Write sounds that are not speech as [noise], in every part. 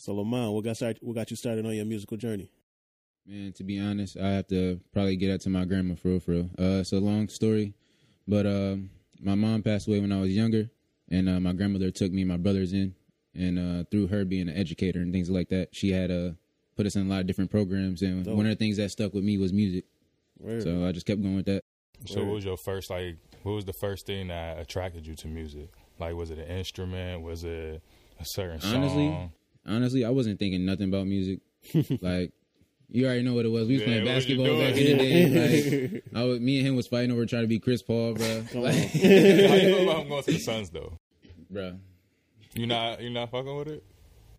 So Lamont, what got start, what got you started on your musical journey? Man, to be honest, I have to probably get out to my grandma for real, for real. Uh, it's a long story, but uh, my mom passed away when I was younger, and uh, my grandmother took me and my brothers in, and uh, through her being an educator and things like that, she had uh, put us in a lot of different programs, and Dope. one of the things that stuck with me was music. Word. So I just kept going with that. So what was your first like? What was the first thing that attracted you to music? Like, was it an instrument? Was it a certain Honestly, song? Honestly, I wasn't thinking nothing about music. [laughs] like you already know what it was. We was Yeah, playing what was basketball back in the day. Like, [laughs] I was, me and him was fighting over trying to be Chris Paul, bro. Come Like. [laughs] How you feel about him going to the Suns though? bro. You not you not fucking with it?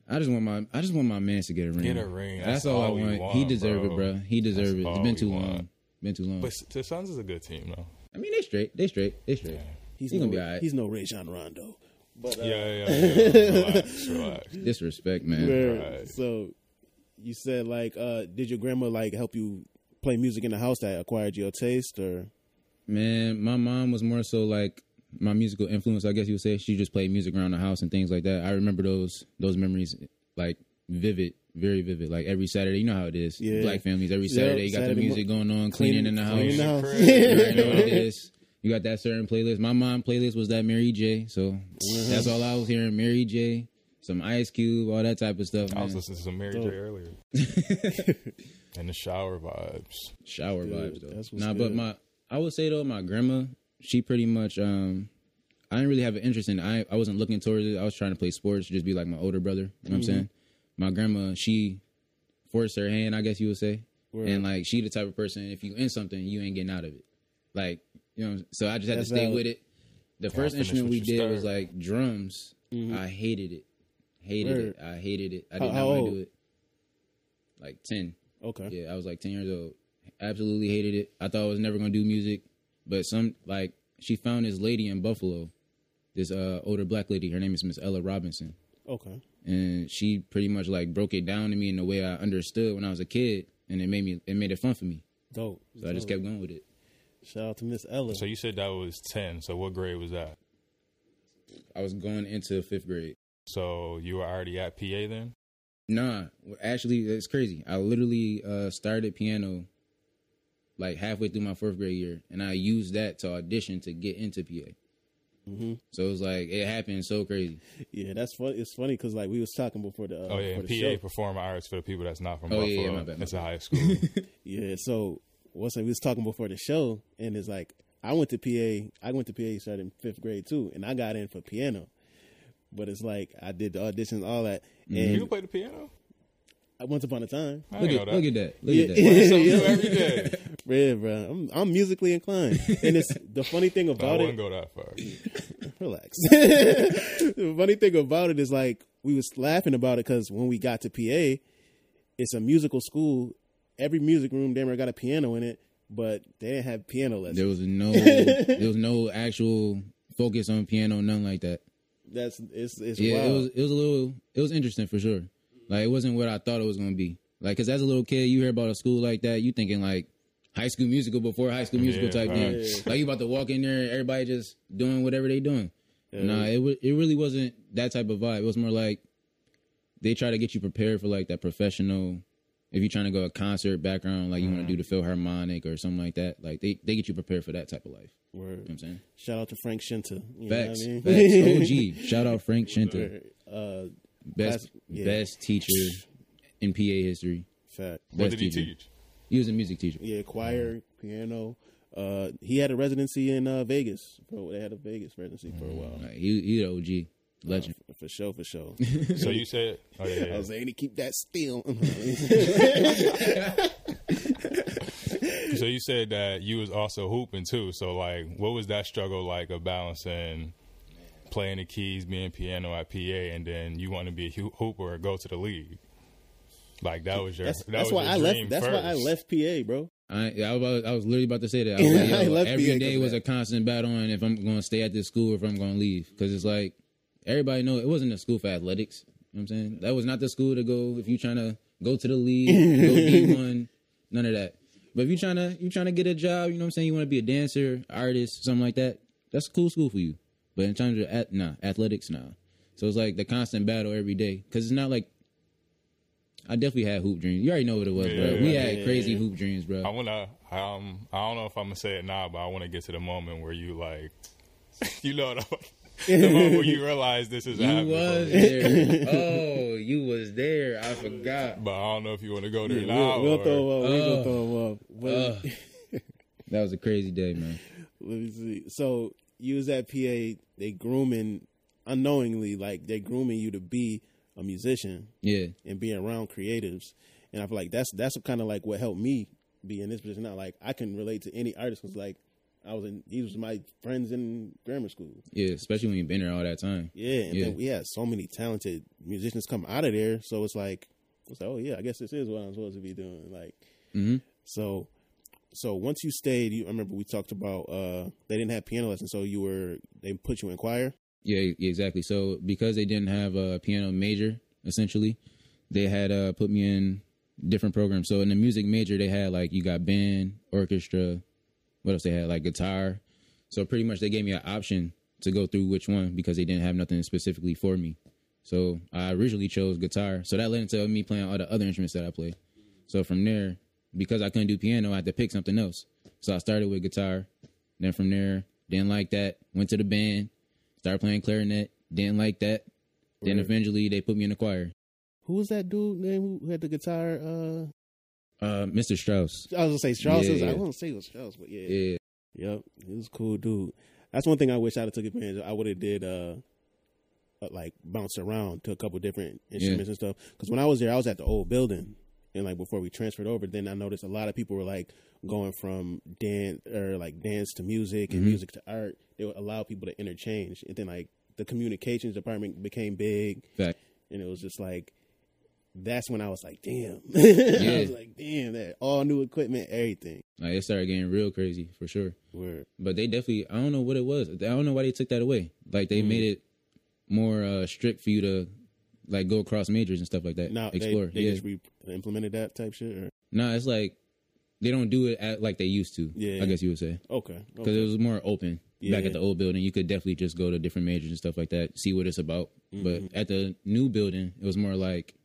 I just want my I just want my man to get a ring. Get a ring. That's, That's all, I all we want. want, He deserve bro. it, bro. He deserve That's it. It's all been too want. long. Been too long. But the Suns is a good team though. I mean, they straight. They straight. They straight. He's, He no, gonna be all right. he's no Rajon Rondo. But uh, Yeah, yeah, yeah. [laughs] relax, relax. Disrespect, man. word. Right. So you said like, uh, did your grandma like help you play music in the house that acquired your taste, or Man, my mom was more so like my musical influence, I guess you would say. She just played music around the house and things like that. I remember those those memories like vivid, very vivid. Like every Saturday, you know how it is. Yeah. Black families every Yeah, Saturday, you got Saturday the music mo- going on, cleaning in the house. cleaning the [laughs] house. You know what it is. You got that certain playlist. My mom playlist was that Mary J. So that's all I was hearing. Mary J. Some Ice Cube, all that type of stuff. I was man. listening to some Mary Dope. J earlier. [laughs] and the shower vibes. shower Good. vibes though. That's what's nah, but my I would say though my grandma, she pretty much um I didn't really have an interest in it. I I wasn't looking towards it. I was trying to play sports, just be like my older brother. You know what I'm Mm-hmm. saying? My grandma, she forced her hand, I guess you would say. Word. And like she the type of person if you in something, you ain't getting out of it. Like, you know, so I just had That's to stay valid. with it. The I'll first finish instrument what we you did was started. like drums. Mhm. I hated it. Hated Word. it. I hated it. I How- did how not want old? to do it. Like 10. okay, Yeah, I was like 10 years old. Absolutely hated it. I thought I was never going to do music. But some, like, she found this lady in Buffalo, this uh, older black lady. Her name is Miss Ella Robinson. okay, And she pretty much, like, broke it down to me in the way I understood when I was a kid. And it made me, it made it fun for me. dope. So I just kept going with it. Shout out to Miss Ella. So you said that was ten. So what grade was that? I was going into fifth grade. So you were already at PA then? Nah, actually, it's crazy. I literally uh, started piano like halfway through my fourth grade year, and I used that to audition to get into PA. hmm So it was like it happened so crazy. Yeah, that's funny. It's funny because like we was talking before the uh, Oh yeah, for and the PA show. performing arts for the people that's not from Oh, Buffalo. yeah, yeah, my bad, my it's a high school. [laughs] Yeah, so what's we was talking before the show, and it's like I went to PA. I went to PA started in fifth grade too, and I got in for piano. But it's like I did the auditions, all that, and you play the piano? I once upon a time. I Look at, know look that. at that. Look Yeah. at that. Learn Yeah. every day. [laughs] Yeah, bro, I'm I'm musically inclined, and it's the funny thing But I about wouldn't go that far. [laughs] Relax. [laughs] the funny thing about it is like we was laughing about it because when we got to PA, it's a musical school. Every music room damn near got a piano in it, but they didn't have piano lessons. There was no [laughs] there was no actual focus on piano, nothing like that. That's it's it's Yeah, wild. it was it was a little it was interesting for sure. Like it wasn't what I thought it was gonna be. Like, cause as a little kid, you hear about a school like that, you thinking like High School Musical before High School Musical Yeah, type right. thing. Yeah. Like you about to walk in there, and everybody just doing whatever they doing. Nah, it wa- it really wasn't that type of vibe. It was more like they try to get you prepared for like that professional. If you're trying to go a concert background, like you want to do the Philharmonic or something like that, like they, they get you prepared for that type of life. You know what I'm saying? Shout out to Frank Shinta. You Facts, know what I mean? facts. [laughs] OG. Shout out Frank Shinta, uh, best yeah. best teacher in PA history. fact. What Best did he teacher. teach? He was a music teacher. Yeah, choir, piano. Uh, he had a residency in uh, Vegas. For, they had a Vegas residency for a while. Like, he he the OG legend. For, for sure, for sure. [laughs] So you said, oh yeah, I was saying to keep that still. [laughs] [laughs] So you said that you was also hooping too. So like, what was that struggle like of balancing playing the keys, being piano at PA, and then you want to be a hoo- hooper or go to the league? Like that was your. that's that that's was why your I left. dream That's why I left PA, bro. I, I, was, I was literally about to say that. I was like, I yo, left every PA 'cause day was that. a constant battle on if I'm going to stay at this school or if I'm going to leave. Because it's like everybody know it wasn't a school for athletics. You know what I'm saying? That was not the school to go if you're trying to go to the league, go [laughs] D1, none of that. But if you're trying to you trying to get a job, you know what I'm saying? You want to be a dancer, artist, something like that. That's a cool school for you. But in terms of at, nah, athletics, nah. So it's like the constant battle every day because it's not like I definitely had hoop dreams. You already know what it was, bro. We Yeah. had crazy hoop dreams, bro. I wanna. Um, I don't know if I'm gonna say it now, but I want to get to the moment where you like, [laughs] you know, the, [laughs] the moment where [laughs] you realize this is You happening. was there. [laughs] oh, you was there. I forgot. But I don't know if you want to go there Yeah, now. we'll, we'll or- throw him up. we'll Oh. throw him up. But- Uh, that was a crazy day, man. Let me see. So you was at PA. They grooming unknowingly, like they grooming you to be a musician Yeah, and be around creatives. And I feel like that's that's kind of like what helped me be in this position. Now, like I can relate to any artist because like I was in these was my friends in grammar school. yeah. Especially when you've been there all that time. Yeah, and Yeah. then we had so many talented musicians come out of there. So it's like it's like oh yeah, I guess this is what I'm supposed to be doing. Like hmm so, so once you stayed, you I remember we talked about uh they didn't have piano lessons, so you were they put you in choir. Yeah, exactly. So because they didn't have a piano major, essentially, they had uh, put me in different programs. So in the music major, they had like you got band, orchestra. What else they had? Like guitar. So pretty much they gave me an option to go through which one because they didn't have nothing specifically for me. So I originally chose guitar. So that led into me playing all the other instruments that I play. So from there, because I couldn't do piano, I had to pick something else. So I started with guitar. Then from there, didn't like that. Went to the band, started playing clarinet. Didn't like that. Then Right. eventually they put me in the choir. Who was that dude name who had the guitar? Uh, Uh, Mr. Strauss. I was gonna say Strauss. Yeah, was- I yeah. won't say it was Strauss, but yeah, Yeah, yep, he was a cool dude. That's one thing I wish I'd have took advantage. of. I would have did uh, uh, like bounce around to a couple different instruments and stuff. Because when I was there, I was at the old building, and like before we transferred over, then I noticed a lot of people were like going from dance or like dance to music and Mhm. music to art. They would allow people to interchange, and then like the communications department became big, fact. and it was just like that's when I was like, damn. [laughs] I was like, damn, that all new equipment, everything. Like it started getting real crazy for sure. Word. But they definitely, I don't know what it was. I don't know why they took that away. Like they made it more uh, strict for you to like go across majors and stuff like that. Now explore. they, they yeah. just re- implemented that type shit. Or? no, it's like they don't do it at, like they used to. Yeah. I guess you would say Okay, because okay. it was more open Yeah. back at the old building. You could definitely just go to different majors and stuff like that, see what it's about. Mm-hmm. But at the new building, it was more like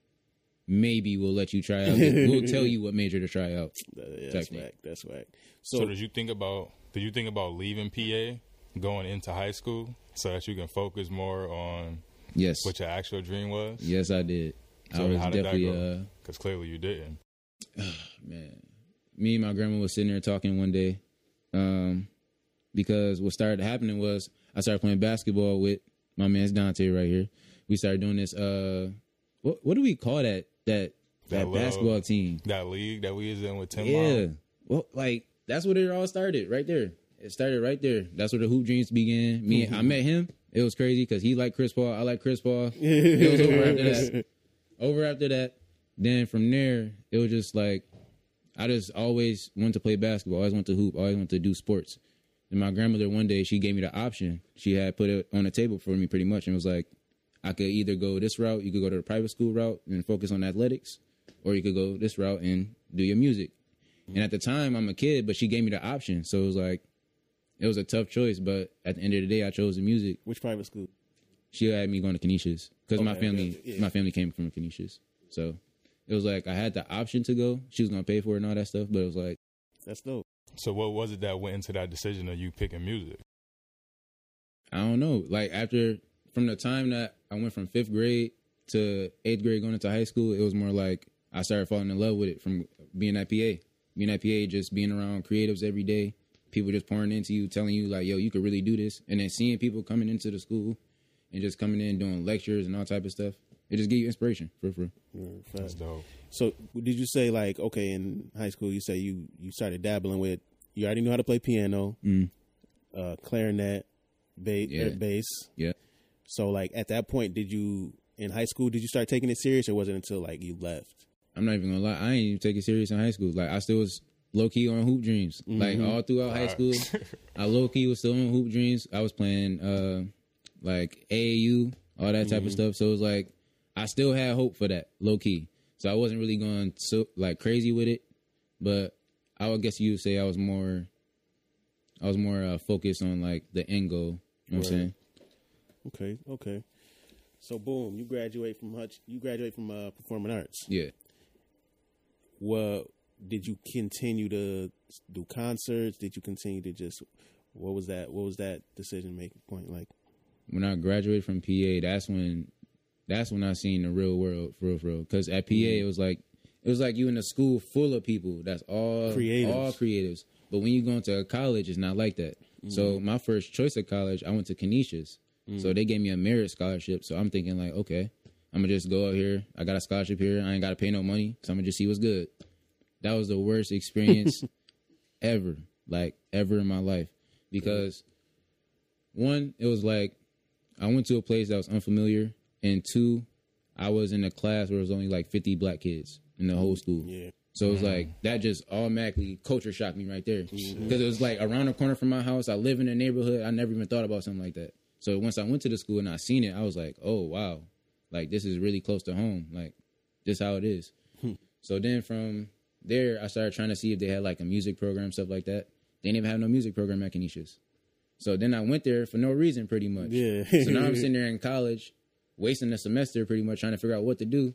maybe we'll let you try out. we'll tell [laughs] you what major to try out. Yeah, that's whack. That's whack. So, So, did you think about did you think about leaving PA, going into high school, so that you can focus more on Yes, what your actual dream was? yes, I did. I So was how did that definitely go? uh Because clearly you didn't. [sighs] man. Me and my grandma was sitting there talking one day, um, because what started happening was I started playing basketball with my man's Dante right here. We started doing this. Uh, what what do we call that? That that, That little- basketball team? That league that we was in with Tim Yeah. Long. Well, like that's where it all started, right there. It started right there. That's where the hoop dreams began. Me, I mm-hmm. met him. It was crazy because he liked Chris Paul. I like Chris Paul. [laughs] It was over after that. Over after that, then from there, it was just like I just always wanted to play basketball. I always wanted to hoop. I always wanted to do sports. And my grandmother one day she gave me the option. She had put it on the table for me pretty much, and was like, I could either go this route. You could go to the private school route and focus on athletics, or you could go this route and do your music. And at the time, I'm a kid, but she gave me the option, so it was like it was a tough choice. But at the end of the day, I chose the music. which private school? She had me going to Canisius because my family, yeah. my family came from Canisius, so it was like I had the option to go. She was gonna pay for it and all that stuff, but it was like That's dope. So what was it that went into that decision of you picking music? I don't know. Like after from the time that I went from fifth grade to eighth grade going into high school, it was more like I started falling in love with it from being at PA. Being at PA, just being around creatives every day, people just pouring into you, telling you like, "Yo, you could really do this," and then seeing people coming into the school and just coming in doing lectures and all type of stuff. It just gave you inspiration for for. Word, That's dope. So did you say like okay in high school you say you you started dabbling with you already knew how to play piano, Mm. uh, clarinet, bass, Yeah. bass. Yeah. So like at that point, did you in high school did you start taking it serious or was it until like you left? I'm not even gonna lie. I ain't even take it serious in high school. Like I still was low key on hoop dreams. Like all throughout high school, [laughs] I low key was still on hoop dreams. I was playing uh like AAU, all that type of stuff. So it was like I still had hope for that low key. So I wasn't really going so like crazy with it, but I would guess you would say I was more, I was more uh, focused on like the end goal. You know what I'm saying? Okay, okay. So boom, you graduate from Hutch. You graduate from uh, performing arts. Yeah. Well, did you continue to do concerts? Did you continue to just what was that? What was that decision making point like? when I graduated from PA, that's when that's when I seen the real world for real, for real. Because at PA, Mm-hmm. it was like it was like you in a school full of people that's all Creatives. all creatives. But when you go into a college, it's not like that. Mm-hmm. So my first choice of college, I went to Canisius. Mm. So they gave me a merit scholarship. So I'm thinking like, okay, I'm gonna just go out here. I got a scholarship here. I ain't gotta pay no money. So I'm gonna just see what's good. That was the worst experience [laughs] ever, like ever in my life, because one, it was like I went to a place that was unfamiliar, and two, I was in a class where it was only like 50 black kids in the whole school. Yeah. So it was like that just automatically culture shocked me right there because it was like around the corner from my house. I live in a neighborhood. I never even thought about something like that. So once I went to the school and I seen it, I was like, oh wow, like this is really close to home. Like this how it is. Hmm. so then from there, I started trying to see if they had like a music program, stuff like that. They didn't even have no music program at Canisius. So then I went there for no reason, pretty much. Yeah. so now I'm [laughs] sitting there in college, wasting a semester, pretty much trying to figure out what to do.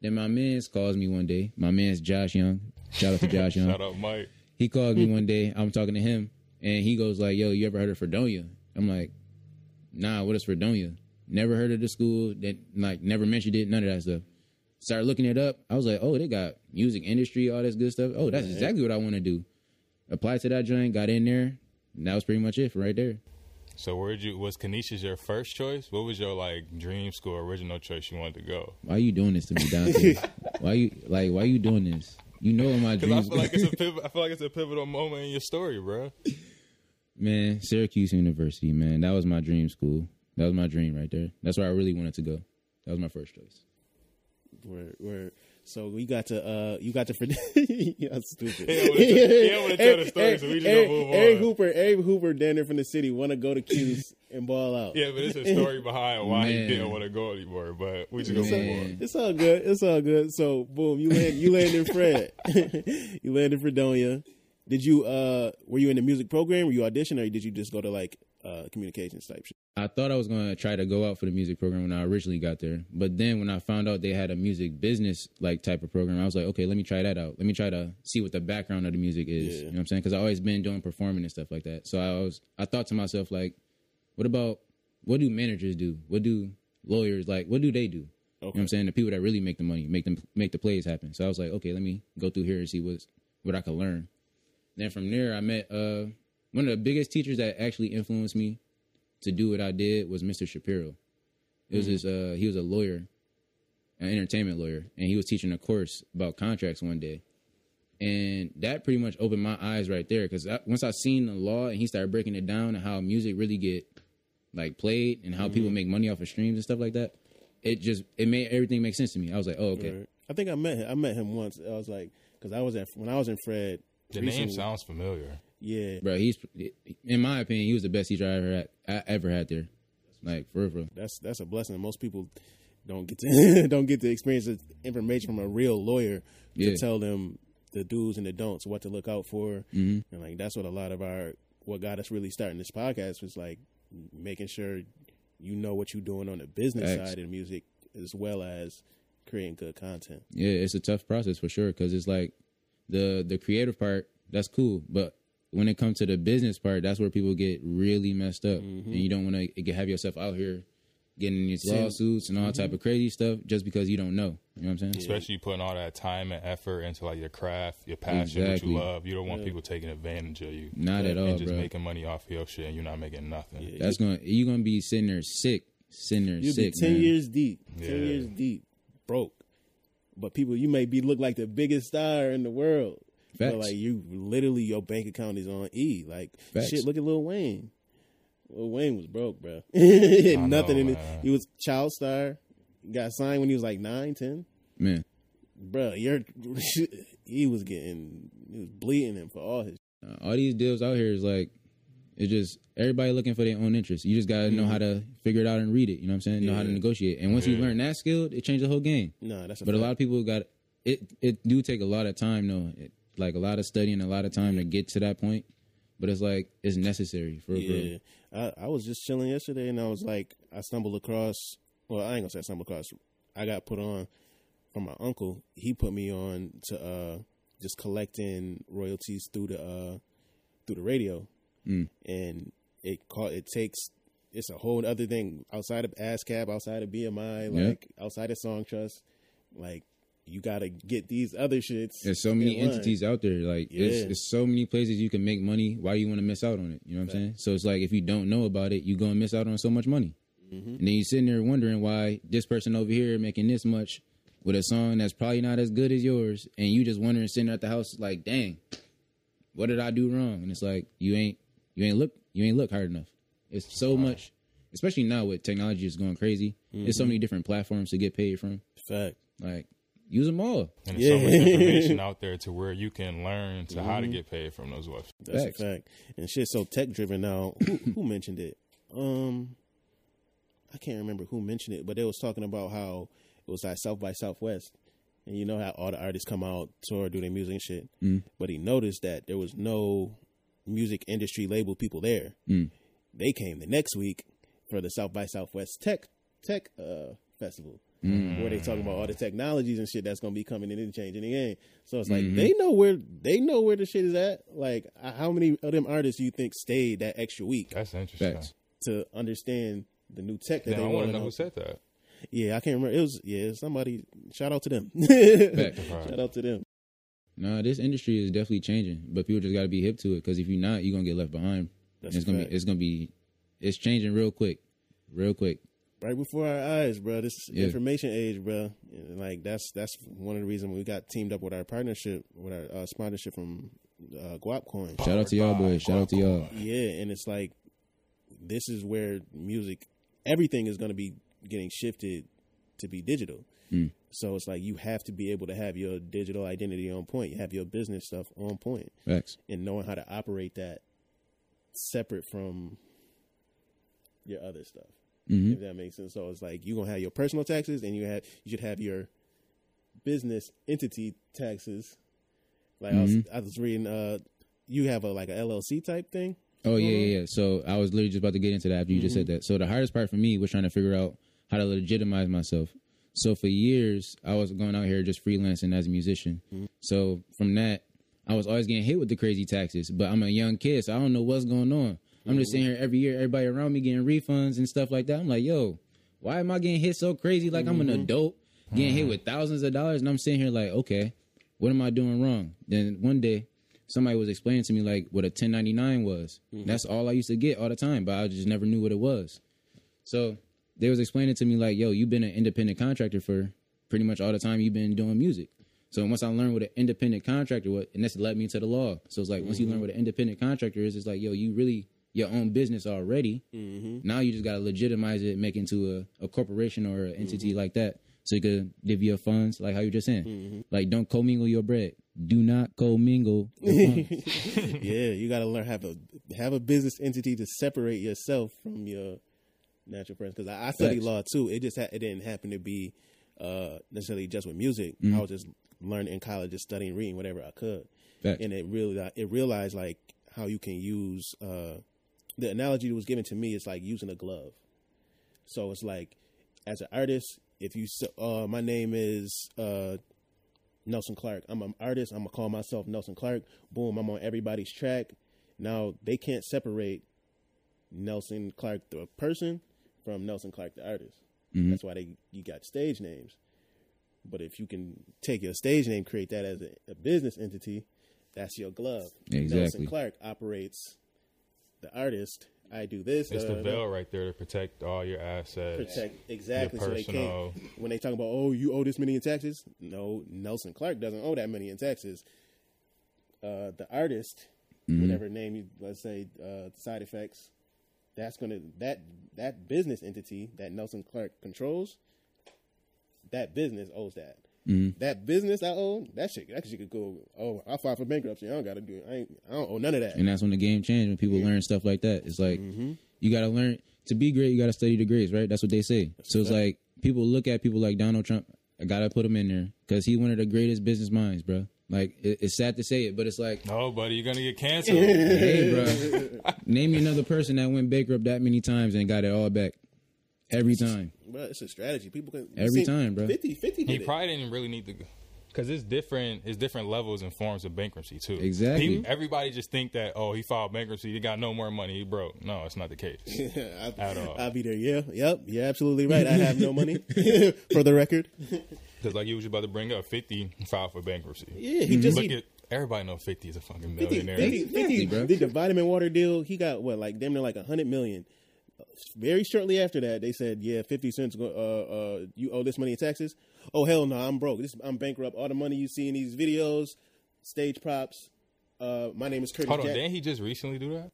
Then my man's calls me one day. My man's Josh Young. Shout out to Josh [laughs] Young. Shout out, Mike. He called me one day. I'm talking to him, and he goes like, "Yo, you ever heard of Fredonia?" I'm like, "Nah, what is Fredonia? Never heard of the school. That like never mentioned it. None of that stuff." Started looking it up. I was like, "Oh, they got music industry, all this good stuff. Oh, that's exactly what I want to do." Applied to that joint, got in there. And that was pretty much it for right there. So where'd you was Canisius your first choice? What was your like dream school original choice you wanted to go? Why are you doing this to me, Dante? [laughs] why you like? Why are you doing this? You know what my [laughs] Because I dreams. feel like it's a [laughs] pivot, I feel like it's a pivotal moment in your story, bro. Man, Syracuse University, man. That was my dream school. That was my dream right there. That's where I really wanted to go. That was my first choice. Where where so we got to uh you got to [laughs] yeah stupid. Yeah, don't wanna tell- don't wanna tell the story, so we just Eric, gonna move Eric on. Hooper, Eric Hooper, down there from the city, want to go to Cuse and ball out. Yeah, but it's a story behind why he didn't want to go anymore. But we just gonna move Man. on. It's all good. It's all good. So boom, you land you land in Fred. [laughs] you land in Fredonia. Did you uh were you in the music program? Were you audition or did you just go to like uh communications type shit? I thought I was going to try to go out for the music program when I originally got there. But then when I found out they had a music business like type of program, I was like, okay, let me try that out. Let me try to see what the background of the music is. Yeah. You know what I'm saying? Because I always been doing performing and stuff like that. So I was, I thought to myself, like, what about, what do managers do? What do lawyers, like, what do they do? You know what I'm saying? The people that really make the money, make them, make the plays happen. So I was like, okay, let me go through here and see what's, what I could learn. Then from there, I met, uh, one of the biggest teachers that actually influenced me to do what I did was Mr. Shapiro. It was this uh he was a lawyer, an entertainment lawyer, and he was teaching a course about contracts one day. And that pretty much opened my eyes right there because once I seen the law and he started breaking it down and how music really get like played and how people make money off of streams and stuff like that, it just it made everything make sense to me. I was like, oh okay, Right. I think I met him. I met him once. I was like, because I was at when I was in Fred. The name sounds familiar. Yeah, bro. He's in my opinion, he was the best teacher I ever had. I ever had there. Like for real, for real. that's that's a blessing. Most people don't get to [laughs] don't get to experience the information from a real lawyer Yeah. to tell them the do's and the don'ts, what to look out for, Mhm. and like that's what a lot of our what got us really starting this podcast was like making sure you know what you're doing on the business Facts. side of the music as well as creating good content. Yeah, it's a tough process for sure because it's like the the creative part that's cool, but when it comes to the business part, that's where people get really messed up, mm-hmm. and you don't want to have yourself out here getting in these lawsuits and all type of crazy stuff just because you don't know. You know what I'm saying? Especially you putting all that time and effort into like your craft, your passion, Exactly. what you love. You don't want people taking advantage of you. Not at all, and all, just bro. making money off your shit and you're not making nothing. Yeah. That's gonna you're gonna be sitting there sick, sitting there You'll sick. be ten man. years deep, ten Yeah. years deep, broke. But people, you may be look like the biggest star in the world. But like you, literally, your bank account is on E. Like Facts. shit. Look at Lil Wayne. Lil Wayne was broke, bro. [laughs] He had Nothing know, in it. He was child star. Got signed when he was like nine, ten. man. Bro, you're [laughs] he was getting he was bleeding him for all his. All these deals out here is like it's just everybody looking for their own interest. You just gotta know how to figure it out and read it. You know what I'm saying? Know how to negotiate. And once you learn that skill, it changes the whole game. Nah, that's a But a lot of people got it. It do take a lot of time though. It, like a lot of studying, a lot of time to get to that point. But it's like it's necessary for real, for real. Yeah, I, I was just chilling yesterday, and I was like, I stumbled across. Well, I ain't gonna say I stumbled across. I got put on from my uncle. He put me on to uh, just collecting royalties through the uh, through the radio, Mm. and it call it takes it's a whole other thing outside of ASCAP, outside of BMI, like outside of Songtrust. Like you got to get these other shits. There's so many entities out there. Like Yeah. it's so many places you can make money. Why you want to miss out on it? You know what I'm saying? So it's like if you don't know about it, you gonna miss out on so much money. Mm-hmm. And then you sitting there wondering why this person over here making this much with a song that's probably not as good as yours, and you just wondering sitting at the house like, dang, what did I do wrong? And it's like you ain't you ain't look you ain't look hard enough. It's so much, especially now with technology is going crazy. There's so Mm-hmm. many different platforms to get paid from. Fact. Like use them all. And there's so much information [laughs] out there to where you can learn to how Mm-hmm. to get paid from those websites. That's Facts. a fact. And shit's so tech driven now. Who, who mentioned it? Um, I can't remember who mentioned it, but they was talking about how it was like South by Southwest, and you know how all the artists come out tour, do their music and shit. Mm. But he noticed that there was no music industry label people there. Mm. They came the next week for the South by Southwest Tech Tech uh, Festival. Where they talking about all the technologies and shit that's gonna be coming in and changing the game. So it's like Mm-hmm. they know where they know where the shit is at. Like, how many of them artists you think stayed that extra week That's interesting. Facts. to understand the new tech that Then I they want want to know who said that. Yeah, I can't remember. It was yeah somebody. Shout out to them. [laughs] Shout out to them. No, this industry is definitely changing, but people just got to be hip to it. Because if you're not, you're gonna get left behind. That's it's gonna fact. be, it's gonna be, it's changing real quick, real quick. right before our eyes, bro. This Yeah. information age, bro. And like that's that's one of the reasons we got teamed up with our partnership with our uh, sponsorship from uh, Guapcoin. Shout out to y'all, boys. Shout out to y'all. Yeah, and it's like this is where music, everything is going to be getting shifted to be digital. Mm. So it's like you have to be able to have your digital identity on point. You have your business stuff on point, Facts. and knowing how to operate that separate from your other stuff. hmm If that makes sense. So it's like you're gonna have your personal taxes, and you have you should have your business entity taxes. Like I, was, Mm-hmm. I was reading, uh, you have a like a LLC type thing. Oh yeah, yeah, yeah. So I was literally just about to get into that after you just said that. So the hardest part for me was trying to figure out how to legitimize myself. So for years, I was going out here just freelancing as a musician. Mm-hmm. So from that, I was always getting hit with the crazy taxes. But I'm a young kid, so I don't know what's going on. I'm just sitting here every year, everybody around me getting refunds and stuff like that. I'm like, yo, why am I getting hit so crazy? Like I'm an mm-hmm. adult getting hit with thousands of dollars, and I'm sitting here like, okay, what am I doing wrong? Then one day, somebody was explaining to me like what a 1099 was. Mm-hmm. That's all I used to get all the time, but I just never knew what it was. So they was explaining to me like, yo, you've been an independent contractor for pretty much all the time you've been doing music. So once I learned what an independent contractor was, and this led me to the law. So it's like once you mm-hmm. learn what an independent contractor is, it's like, yo, you really your own business already. Mm-hmm. Now you just gotta legitimize it, make it into a, a corporation or an entity mm-hmm. like that. So you could give your funds, like how you just saying. Like don't commingle your bread. Do not commingle [laughs] yeah, you got to learn how to have a business entity to separate yourself from your natural friends. Because I, I studied law too. It just ha- it didn't happen to be uh, necessarily just with music. Mm-hmm. I was just learning in college, just studying, reading whatever I could, Facts. and it really it realized like how you can use uh, the analogy that was given to me is like using a glove. So it's like as an artist, if you uh, my name is uh, Nelson Clark. I'm an artist. I'm gonna call myself Nelson Clark. Boom, I'm on everybody's track. Now they can't separate Nelson Clark the person from Nelson Clark the artist. Mm-hmm. That's why they you got stage names. But if you can take your stage name, create that as a, a business entity, that's your glove. Exactly. Nelson Clark operates the artist. I do this. It's da, the da, da veil right there to protect all your assets. protect exactly Your so they can't when they talk about oh you owe this many in taxes no nelson clark doesn't owe that many in taxes uh the artist whatever name you let's say uh side effects that's gonna that that business entity that nelson clark controls that business owes that that business i own that shit that shit could go oh i filed for bankruptcy i don't gotta do it i ain't i don't owe none of that And that's when the game changed when people learn stuff like that. It's like Mm-hmm. you gotta learn to be great. You gotta study the grades, right? That's what they say. so it's fact. like people look at people like Donald Trump. I gotta put him in there because he's one of the greatest business minds, bro. Like it, it's sad to say it, but it's like, No, buddy, you're gonna get canceled. [laughs] hey, bro, [laughs] name me another person that went bankrupt that many times and got it all back. every time. Bro, it's a strategy. People can Every time, bro. 50, 50 did He it. probably didn't really need to, because it's different. It's different levels and forms of bankruptcy too. Exactly. He- everybody just think that oh, he filed bankruptcy, he got no more money, he broke. No, it's not the case. [laughs] I, At all. I'll be there. Yeah, yep. You're absolutely right. I have no money [laughs] [laughs] for the record. Because like you was about to bring up, Fifty filed for bankruptcy. Yeah, he just Look he, at everybody know Fifty is a fucking millionaire. 50, Exactly, 50 bro. did the vitamin water deal. He got what, like damn near like a hundred million. Very shortly after that, they said, "Yeah, fifty cents. Uh, uh, you owe this money in taxes." Oh hell no, I'm broke. This I'm bankrupt. All the money you see in these videos, stage props. Uh, my name is Curtis. Hold on, Jack- didn't he just recently do that?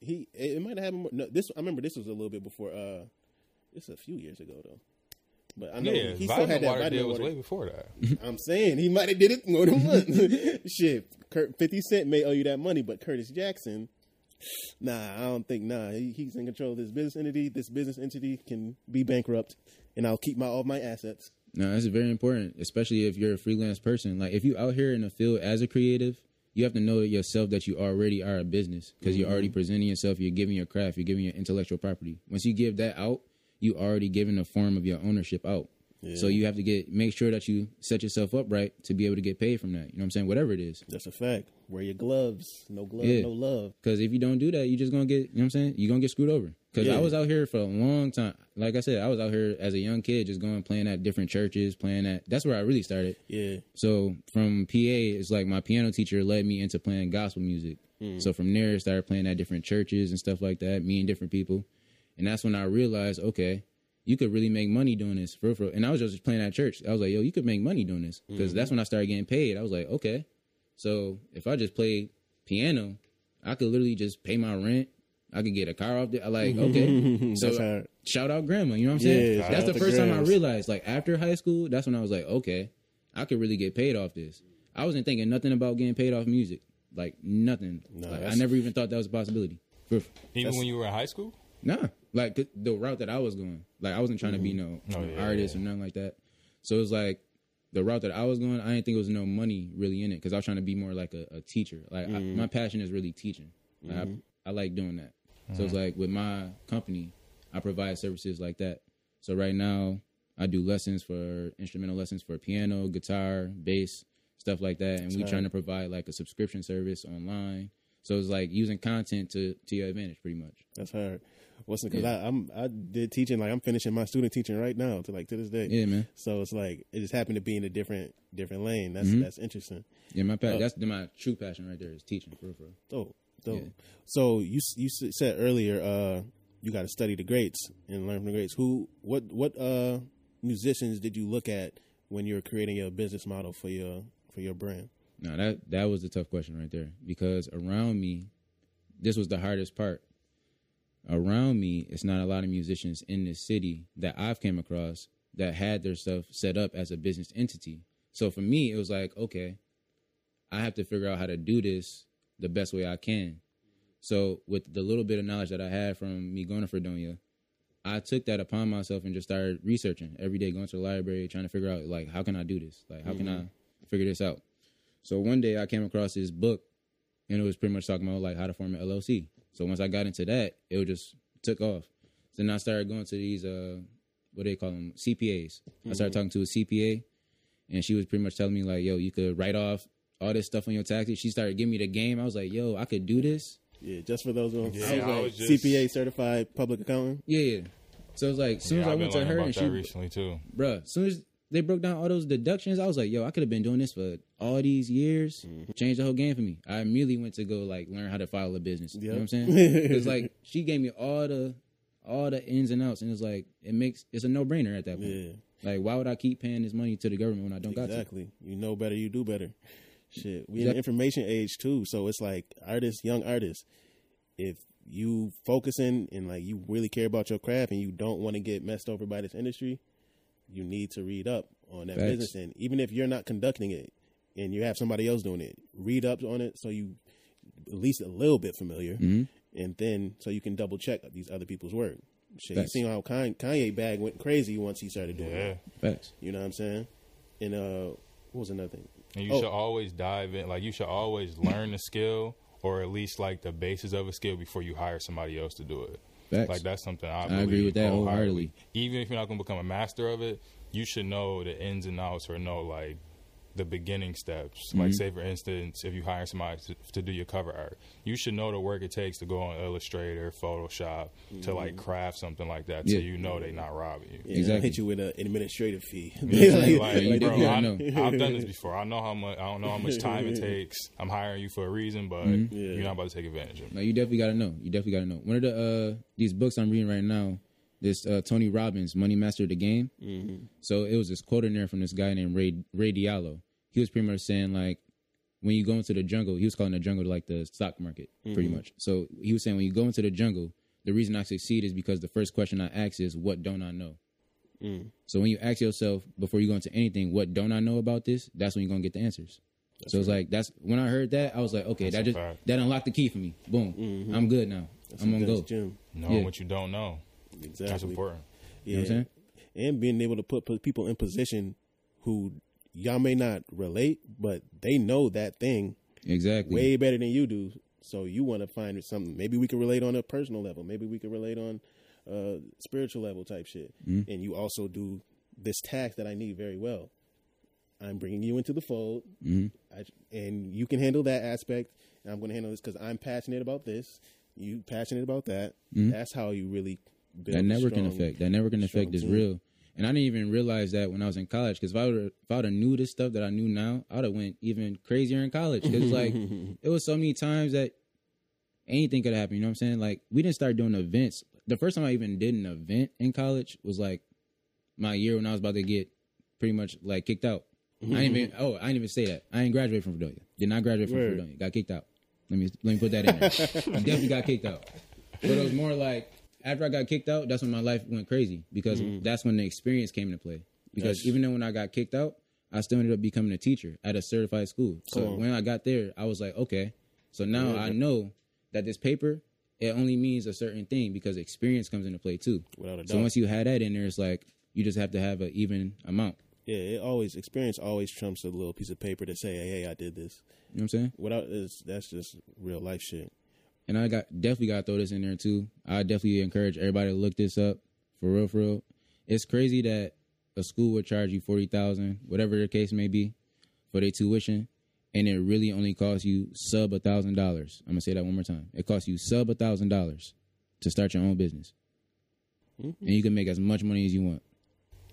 He it, it might have happened. More, No, this I remember. This was a little bit before. Uh, this is a few years ago though. But I know Yeah, he still had that water vitamin deal was water. way before that. [laughs] I'm saying he might have did it more than once. [laughs] Shit, Kurt, Fifty Cent may owe you that money, but Curtis Jackson, nah, I don't think. Nah, he, he's in control of this business entity. This business entity can be bankrupt, and I'll keep my all my assets. No, that's very important, especially if you're a freelance person. Like if you out here in the field as a creative, you have to know yourself that you already are a business because you're already presenting yourself. You're giving your craft. You're giving your intellectual property. Once you give that out, you already given a form of your ownership out. So you have to get make sure that you set yourself up right to be able to get paid from that. You know what I'm saying? Whatever it is. That's a fact. Wear your gloves. No gloves, Yeah. no love. Because if you don't do that, you're just gonna get, you know what I'm saying? You're gonna get screwed over. Because Yeah. I was out here for a long time. Like I said, I was out here as a young kid, just going playing at different churches, playing at. That's where I really started. Yeah, So from PA, it's like my piano teacher led me into playing gospel music. Hmm. So from there, I started playing at different churches and stuff like that, meeting different people, and that's when I realized, okay, you could really make money doing this for real. And I was just playing at church. I was like, yo, you could make money doing this because mm-hmm. that's when I started getting paid. I was like, okay, so if I just play piano, I could literally just pay my rent. I could get a car off there. I like, okay. [laughs] so That's shout out grandma. You know what I'm saying? Yeah, that's the first time I realized. Like after high school, that's when I was like, okay, I could really get paid off this. I wasn't thinking nothing about getting paid off music. Like nothing. No, Like, I never even thought that was a possibility. Even when you were in high school. Nah, like the, the route that I was going. Like I wasn't trying to be mm-hmm. no, Oh, no yeah, artist or nothing like that. So it was like the route that I was going. I didn't think there was no money really in it because I was trying to be more like a, a teacher. Like I, mm-hmm. my passion is really teaching. Like, I, mm-hmm. I like doing that. So it's like with my company, I provide services like that. So right now, I do lessons for instrumental lessons for piano, guitar, bass, stuff like that, and we trying to provide like a subscription service online. So it's like using content to to your advantage, pretty much. that's hard. What's because I I'm I did teaching like I'm finishing my student teaching right now to like to this day. Yeah, man. So it's like it just happened to be in a different different lane. That's Mm-hmm. that's interesting. Yeah, my pa- that's my true passion right there is teaching for real, real. Dope, dope. Yeah. So you you said earlier, uh, you got to study the greats and learn from the greats. Who, what, what uh, musicians did you look at when you were creating your business model for your for your brand? No, that that was a tough question right there because around me, this was the hardest part. Around me, it's not a lot of musicians in this city that I've came across that had their stuff set up as a business entity. So for me, it was like, okay, I have to figure out how to do this the best way I can. So with the little bit of knowledge that I had from me going to Fredonia, I took that upon myself and just started researching every day, going to the library, trying to figure out like how can I do this? Like how can mm-hmm. I figure this out? So one day I came across this book and it was pretty much talking about like how to form an LLC. So once I got into that, it just took off. So then I started going to these uh what do they call them CPAs. I started talking to a CPA, and she was pretty much telling me like, "Yo, you could write off all this stuff on your taxes." She started giving me the game. I was like, "Yo, I could do this." Yeah, just for those ones. Yeah, I was I like just- CPA certified public accountant. Yeah, yeah. So it was like, as soon Yeah, as I I've went to her about and that she, recently too. bruh, as soon as they broke down all those deductions, I was like, yo, I could have been doing this for all these years. Mm-hmm. Changed the whole game for me. I immediately went to go like learn how to file a business. You know what I'm saying? Because [laughs] like she gave me all the all the ins and outs, and it's like it makes it's a no brainer at that point. Yeah. Like, why would I keep paying this money to the government when I don't got? Exactly. You know better, you do better. Shit, we in the information age too, so it's like artists, young artists. If you focusing and like you really care about your craft and you don't want to get messed over by this industry, you need to read up on that Facts. business. And even if you're not conducting it and you have somebody else doing it, read up on it so you at least a little bit familiar, Mm-hmm. and then so you can double check these other people's work. Shit, you Facts. seen how Kanye, Kanye bag went crazy once he started doing Yeah. it. Facts. You know what I'm saying? And uh, what was another thing? And you Oh. should always dive in. Like you should always learn the skill, or at least like the basis of a skill before you hire somebody else to do it. Facts. Like that's something I, I agree with that wholeheartedly. Even if you're not going to become a master of it, you should know the ins and outs or know like the beginning steps. Like, Mm-hmm. say for instance, if you hire somebody to, to do your cover art, you should know the work it takes to go on Illustrator, Photoshop, to like craft something like that, so Mm-hmm. You know they're not robbing you. Yeah, Exactly. Hit you with an administrative fee. [laughs] Like- like, bro, I, gotta I've done this [laughs] before. I know how much. I don't know how much time it [laughs] takes. I'm hiring you for a reason, but Mm-hmm. Yeah. you're not about to take advantage of me. No, you definitely got to know. You definitely got to know. One of the uh these books I'm reading right now, this uh, Tony Robbins, Money Master of the Game. So it was this quote in there from this guy named Ray Ray Dalio. He was pretty much saying like, when you go into the jungle, he was calling the jungle like the stock market, pretty mm-hmm. much. So he was saying when you go into the jungle, the reason I succeed is because the first question I ask is, what don't I know? Mm. So when you ask yourself before you go into anything, what don't I know about this? That's when you're gonna get the answers. so it's like that's when I heard that, I was like, okay, That's that a just fact. that unlocked the key for me. Boom, mm-hmm. I'm good now. I'm on That's go. Jim. Knowing Yeah. what you don't know. Exactly. That's important. Yeah. know what I'm And being able to put, put people in position who y'all may not relate, but they know that thing Exactly. way better than you do. So you want to find something. Maybe we can relate on a personal level. Maybe we can relate on uh, spiritual level type shit. Mm-hmm. And you also do this task that I need very well. I'm bringing you into the fold, Mm-hmm. I, and you can handle that aspect. And I'm going to handle this because I'm passionate about this. You passionate about that. That's how you really build Mm-hmm. that networking strong- effect. That networking strong effect is real. And I didn't even realize that when I was in college. Because if I would if I would have knew this stuff that I knew now, I would have went even crazier in college. Because like [laughs] it was so many times that anything could happen. You know what I'm saying? Like we didn't start doing events. The first time I even did an event in college was like my year when I was about to get pretty much like kicked out. I didn't even. [laughs] Oh, I didn't even say that. I ain't graduated from Fredonia. Did not graduate from Word. Fredonia. Got kicked out. Let me let me put that in there. [laughs] Definitely got kicked out. But it was more like after I got kicked out, that's when my life went crazy because mm. that's when the experience came into play. Because Yes. even though when I got kicked out, I still ended up becoming a teacher at a certified school. So when I got there, I was like, okay, so now I know that this paper it only means a certain thing because experience comes into play too. Without a So once you had that in there, it's like you just have to have an even amount. Yeah, it always experience always trumps a little piece of paper to say, "Hey, hey I did this." You know what I'm saying? Without it's, that's just real life shit. And I got definitely got to throw this in there too. I definitely encourage everybody to look this up for real, for real. It's crazy that a school would charge you forty thousand, whatever the case may be, for their tuition, and it really only costs you sub a thousand dollars. I'm gonna say that one more time. It costs you sub a thousand dollars to start your own business, and you can make as much money as you want.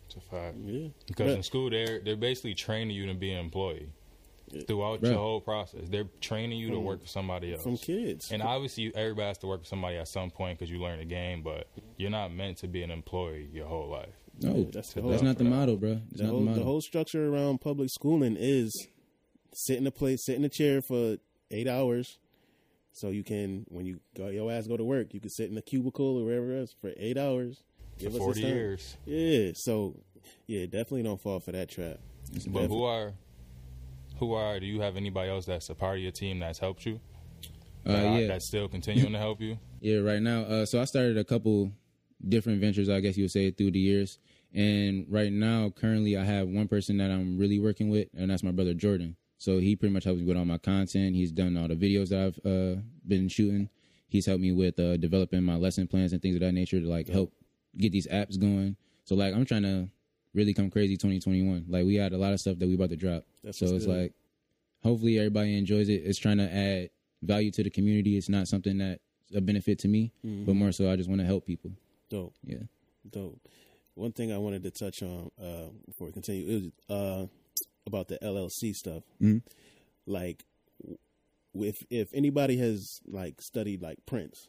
It's a fact. Yeah, Because But- in school, they're they're basically training you to be an employee throughout Right. your whole process. They're training you to work for somebody else. from kids. And obviously, you- everybody has to work for somebody at some point because you learn the game. But you're not meant to be an employee your whole life. No, Yeah, that's, that's not whole- the model, bro. The not whole, the the whole structure around public schooling is sit in a place, sit in a chair for eight hours, so you can when you go your ass go to work, you can sit in a cubicle or wherever else for eight hours. For us 40 years. Yeah, so yeah, definitely don't fall for that trap. But who are who are? Do you have anybody else that's a part of your team that's helped you? uh, That- yeah, That's still continuing to help you. [laughs] Yeah, right now. Uh, so I started a couple different ventures, I guess you would say, through the years. And right now, currently, I have one person that I'm really working with, and that's my brother Jordan. So he pretty much helps me with all my content. He's done all the videos that I've uh, been shooting. He's helped me with uh, developing my lesson plans and things of that nature to like help get these apps going. So like I'm trying to really come crazy 2021. Like we had a lot of stuff that we about to drop. That's so it's good. like hopefully everybody enjoys it. It's trying to add value to the community. It's not something that's a benefit to me, Mm-hmm. but more so I just want to help people. Dope, Yeah. dope. One thing I wanted to touch on uh, before we continue is uh, about the LLC stuff. Mhm. Like, if if anybody has like studied like Prince,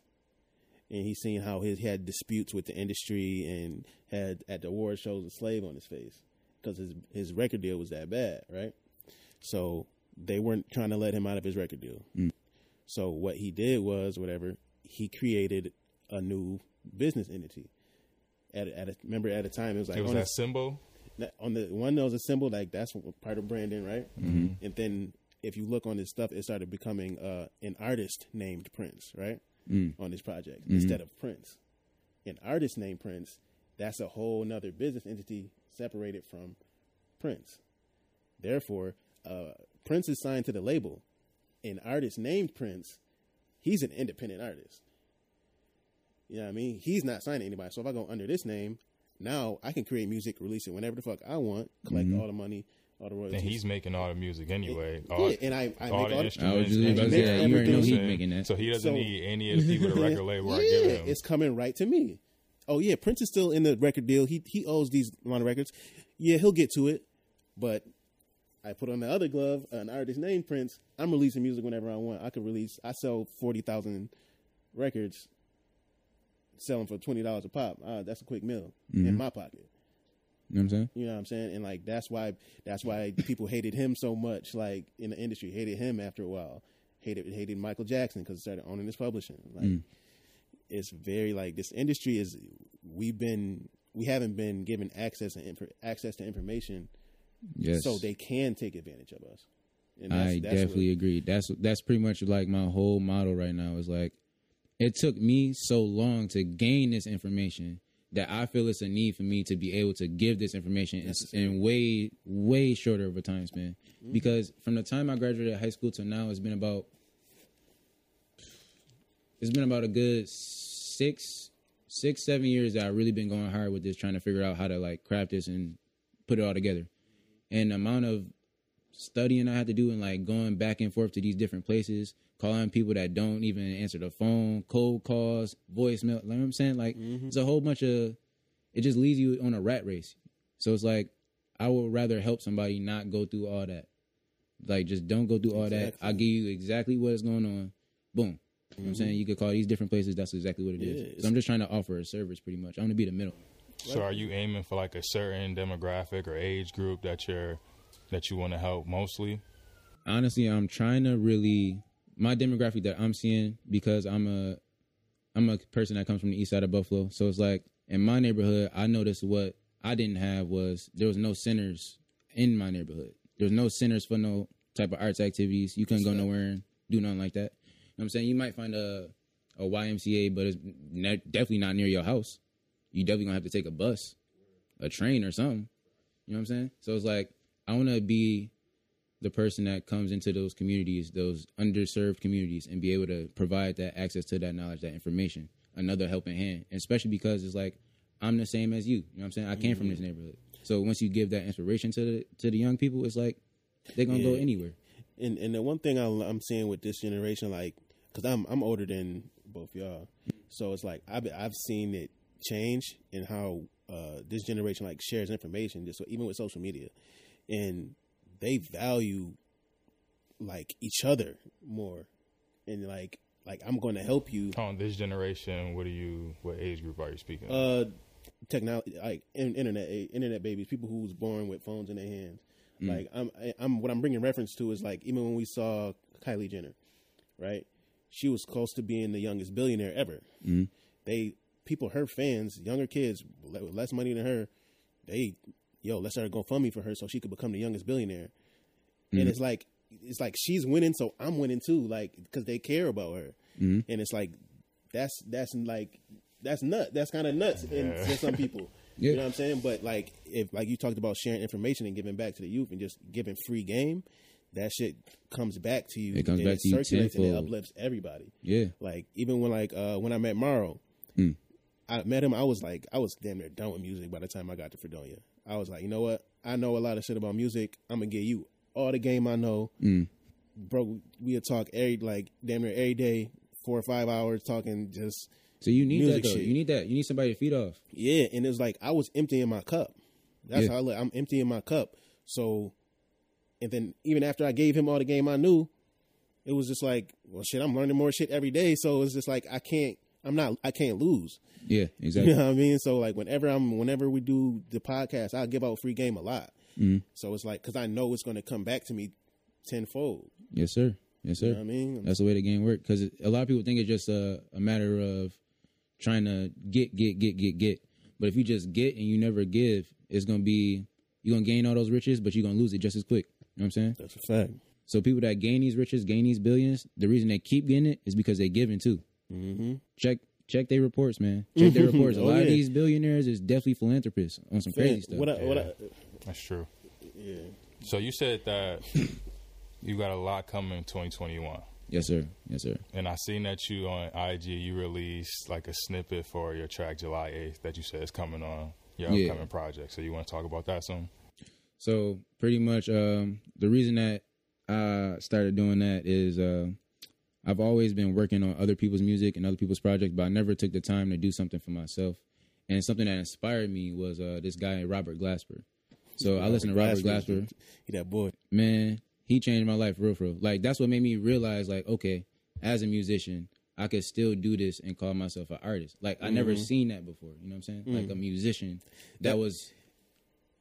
and he's seen how he had disputes with the industry and had at the award shows a slave on his face because his his record deal was that bad, right? So they weren't trying to let him out of his record deal. So what he did was whatever he created a new business entity. At a, at a, remember at a time it was like It was on, that the, symbol. on the one that was a symbol like that's part of branding, right? Mm-hmm. And then if you look on his stuff, it started becoming uh, an artist named Prince, right? Mm. On this project Mm-hmm. instead of Prince, an artist named Prince. That's a whole nother business entity separated from Prince. Therefore, uh, Prince is signed to the label. An artist named Prince, he's an independent artist. You know what I mean? He's not signing anybody. So if I go under this name, now I can create music, release it whenever the fuck I want, collect all the money, all the royalties. And he's making all the music anyway. yeah, All, and I, I all make the all the, instruments. I was just about to and say that. You already know he making that. So he doesn't So- need any of the people at [laughs] the record label are yeah, giving him. it's coming right to me. Oh yeah, Prince is still in the record deal. He he owes these line of records. Yeah, he'll get to it, but I put on the other glove, an artist named Prince. I'm releasing music whenever I want. I could release. I sell forty thousand records, selling for twenty dollars a pop. Uh, that's a quick meal in my pocket. You know what I'm saying? You know what I'm saying? And like that's why that's why people hated him so much. Like in the industry, hated him after a while. Hated hated Michael Jackson because he started owning his publishing. Like mm. it's very like this industry is. We've been we haven't been given access and access to information, Yes. so they can take advantage of us. And I definitely what- agree. That's that's pretty much like my whole model right now. Is like it took me so long to gain this information that I feel it's a need for me to be able to give this information in, in way way shorter of a time span. Mm-hmm. Because from the time I graduated high school to now, it's been about it's been about a good six six seven years that I've really been going hard with this, trying to figure out how to like craft this and put it all together. And the amount of studying I had to do and like going back and forth to these different places, calling people that don't even answer the phone, cold calls, voicemail. Like, you know what I'm saying? Like, mm-hmm. it's a whole bunch of, it just leaves you on a rat race. So it's like, I would rather help somebody not go through all that. Like, just don't go through all that. I'll give you exactly what is going on. Boom. You know what I'm mm-hmm. saying? You could call these different places. That's exactly what it is. Yeah, So I'm just trying to offer a service pretty much. I'm going to be the middle. So are you aiming for like a certain demographic or age group that you're that you want to help mostly? honestly, I'm trying to really my demographic that I'm seeing because I'm a I'm a person that comes from the east side of Buffalo. So it's like in my neighborhood, I noticed what I didn't have was there was no centers in my neighborhood. There was no centers for no type of arts activities. You couldn't go nowhere and do nothing like that. You know what I'm saying? You might find a a YMCA, but it's ne- definitely not near your house. You definitely gonna have to take a bus, a train, or something. You know what I'm saying? So it's like I want to be the person that comes into those communities, those underserved communities, and be able to provide that access to that knowledge, that information, another helping hand. And especially because it's like I'm the same as you. You know what I'm saying? I came from this neighborhood. So once you give that inspiration to the to the young people, it's like they're gonna go anywhere. and and the one thing I'm, I'm seeing with this generation, like, because I'm I'm older than both y'all, so it's like I've I've seen it change in how uh, this generation like shares information, just even with social media, and they value like each other more, and like like I'm going to help you. On this generation, what do you? What age group are you speaking? Uh, technology, like in, internet, eh, internet babies, people who was born with phones in their hands. Like I'm, I- I'm what I'm bringing reference to is like even when we saw Kylie Jenner, right? She was close to being the youngest billionaire ever. They people, her fans, younger kids with less money than her, they yo, let's start a GoFundMe for her so she could become the youngest billionaire. And it's like it's like she's winning, so I'm winning too, like because they care about her. And it's like that's that's like that's nut. That's kind of nuts in, Yeah. for some people. [laughs] Yeah. You know what I'm saying? But like if like you talked about sharing information and giving back to the youth and just giving free game, that shit comes back to you. It comes and back to you circulates and it uplifts everybody. Yeah. Like even when like uh when I met Morrow, Hmm. I met him. I was like I was damn near done with music by the time I got to Fredonia. I was like, you know what? I know a lot of shit about music. I'm gonna get you all the game I know, Hmm. bro. We'll talk every like damn near every day, four or five hours talking just So you need that though. shit. You need that. You need somebody to feed off. yeah. And it was like I was emptying my cup. That's Yeah. how I look. I'm emptying my cup. So, and then even after I gave him all the game I knew, it was just like, well, shit. I'm learning more shit every day. So it's just like I can't. I'm not. I can't lose. Yeah, [laughs] exactly. You know what I mean? So like whenever I'm, whenever we do the podcast, I give out free game a lot. Mm-hmm. So it's like because I know it's going to come back to me tenfold. Yes, sir. Yes, sir. You know what I mean? That's the way the game works. Because a lot of people think it's just a, a matter of trying to get, get, get, get, get. But if you just get and you never give, it's gonna be you're gonna gain all those riches, but you're gonna lose it just as quick. You know what I'm saying? That's a fact. So people that gain these riches, gain these billions, the reason they keep getting it is because they giving too. Mm-hmm. Check check their reports, man. Check their reports. A Oh, lot of these billionaires is definitely philanthropists on some crazy stuff. What I, what I, That's true. yeah. So you said that [coughs] you got a lot coming in 2021. Yes, sir. Yes, sir. And I seen that you on IG you released like a snippet for your track July eighth that you said is coming on your Yeah. upcoming project. So you want to talk about that some? So pretty much, um, the reason that I started doing that is uh, I've always been working on other people's music and other people's projects, but I never took the time to do something for myself. And something that inspired me was uh, this guy Robert Glasper. So I listened to Robert Glasper. He that boy. man, he changed my life real real. Like that's what made me realize, like, okay, as a musician, I could still do this and call myself an artist. Like I never seen that before. You know what I'm saying? Like a musician that was.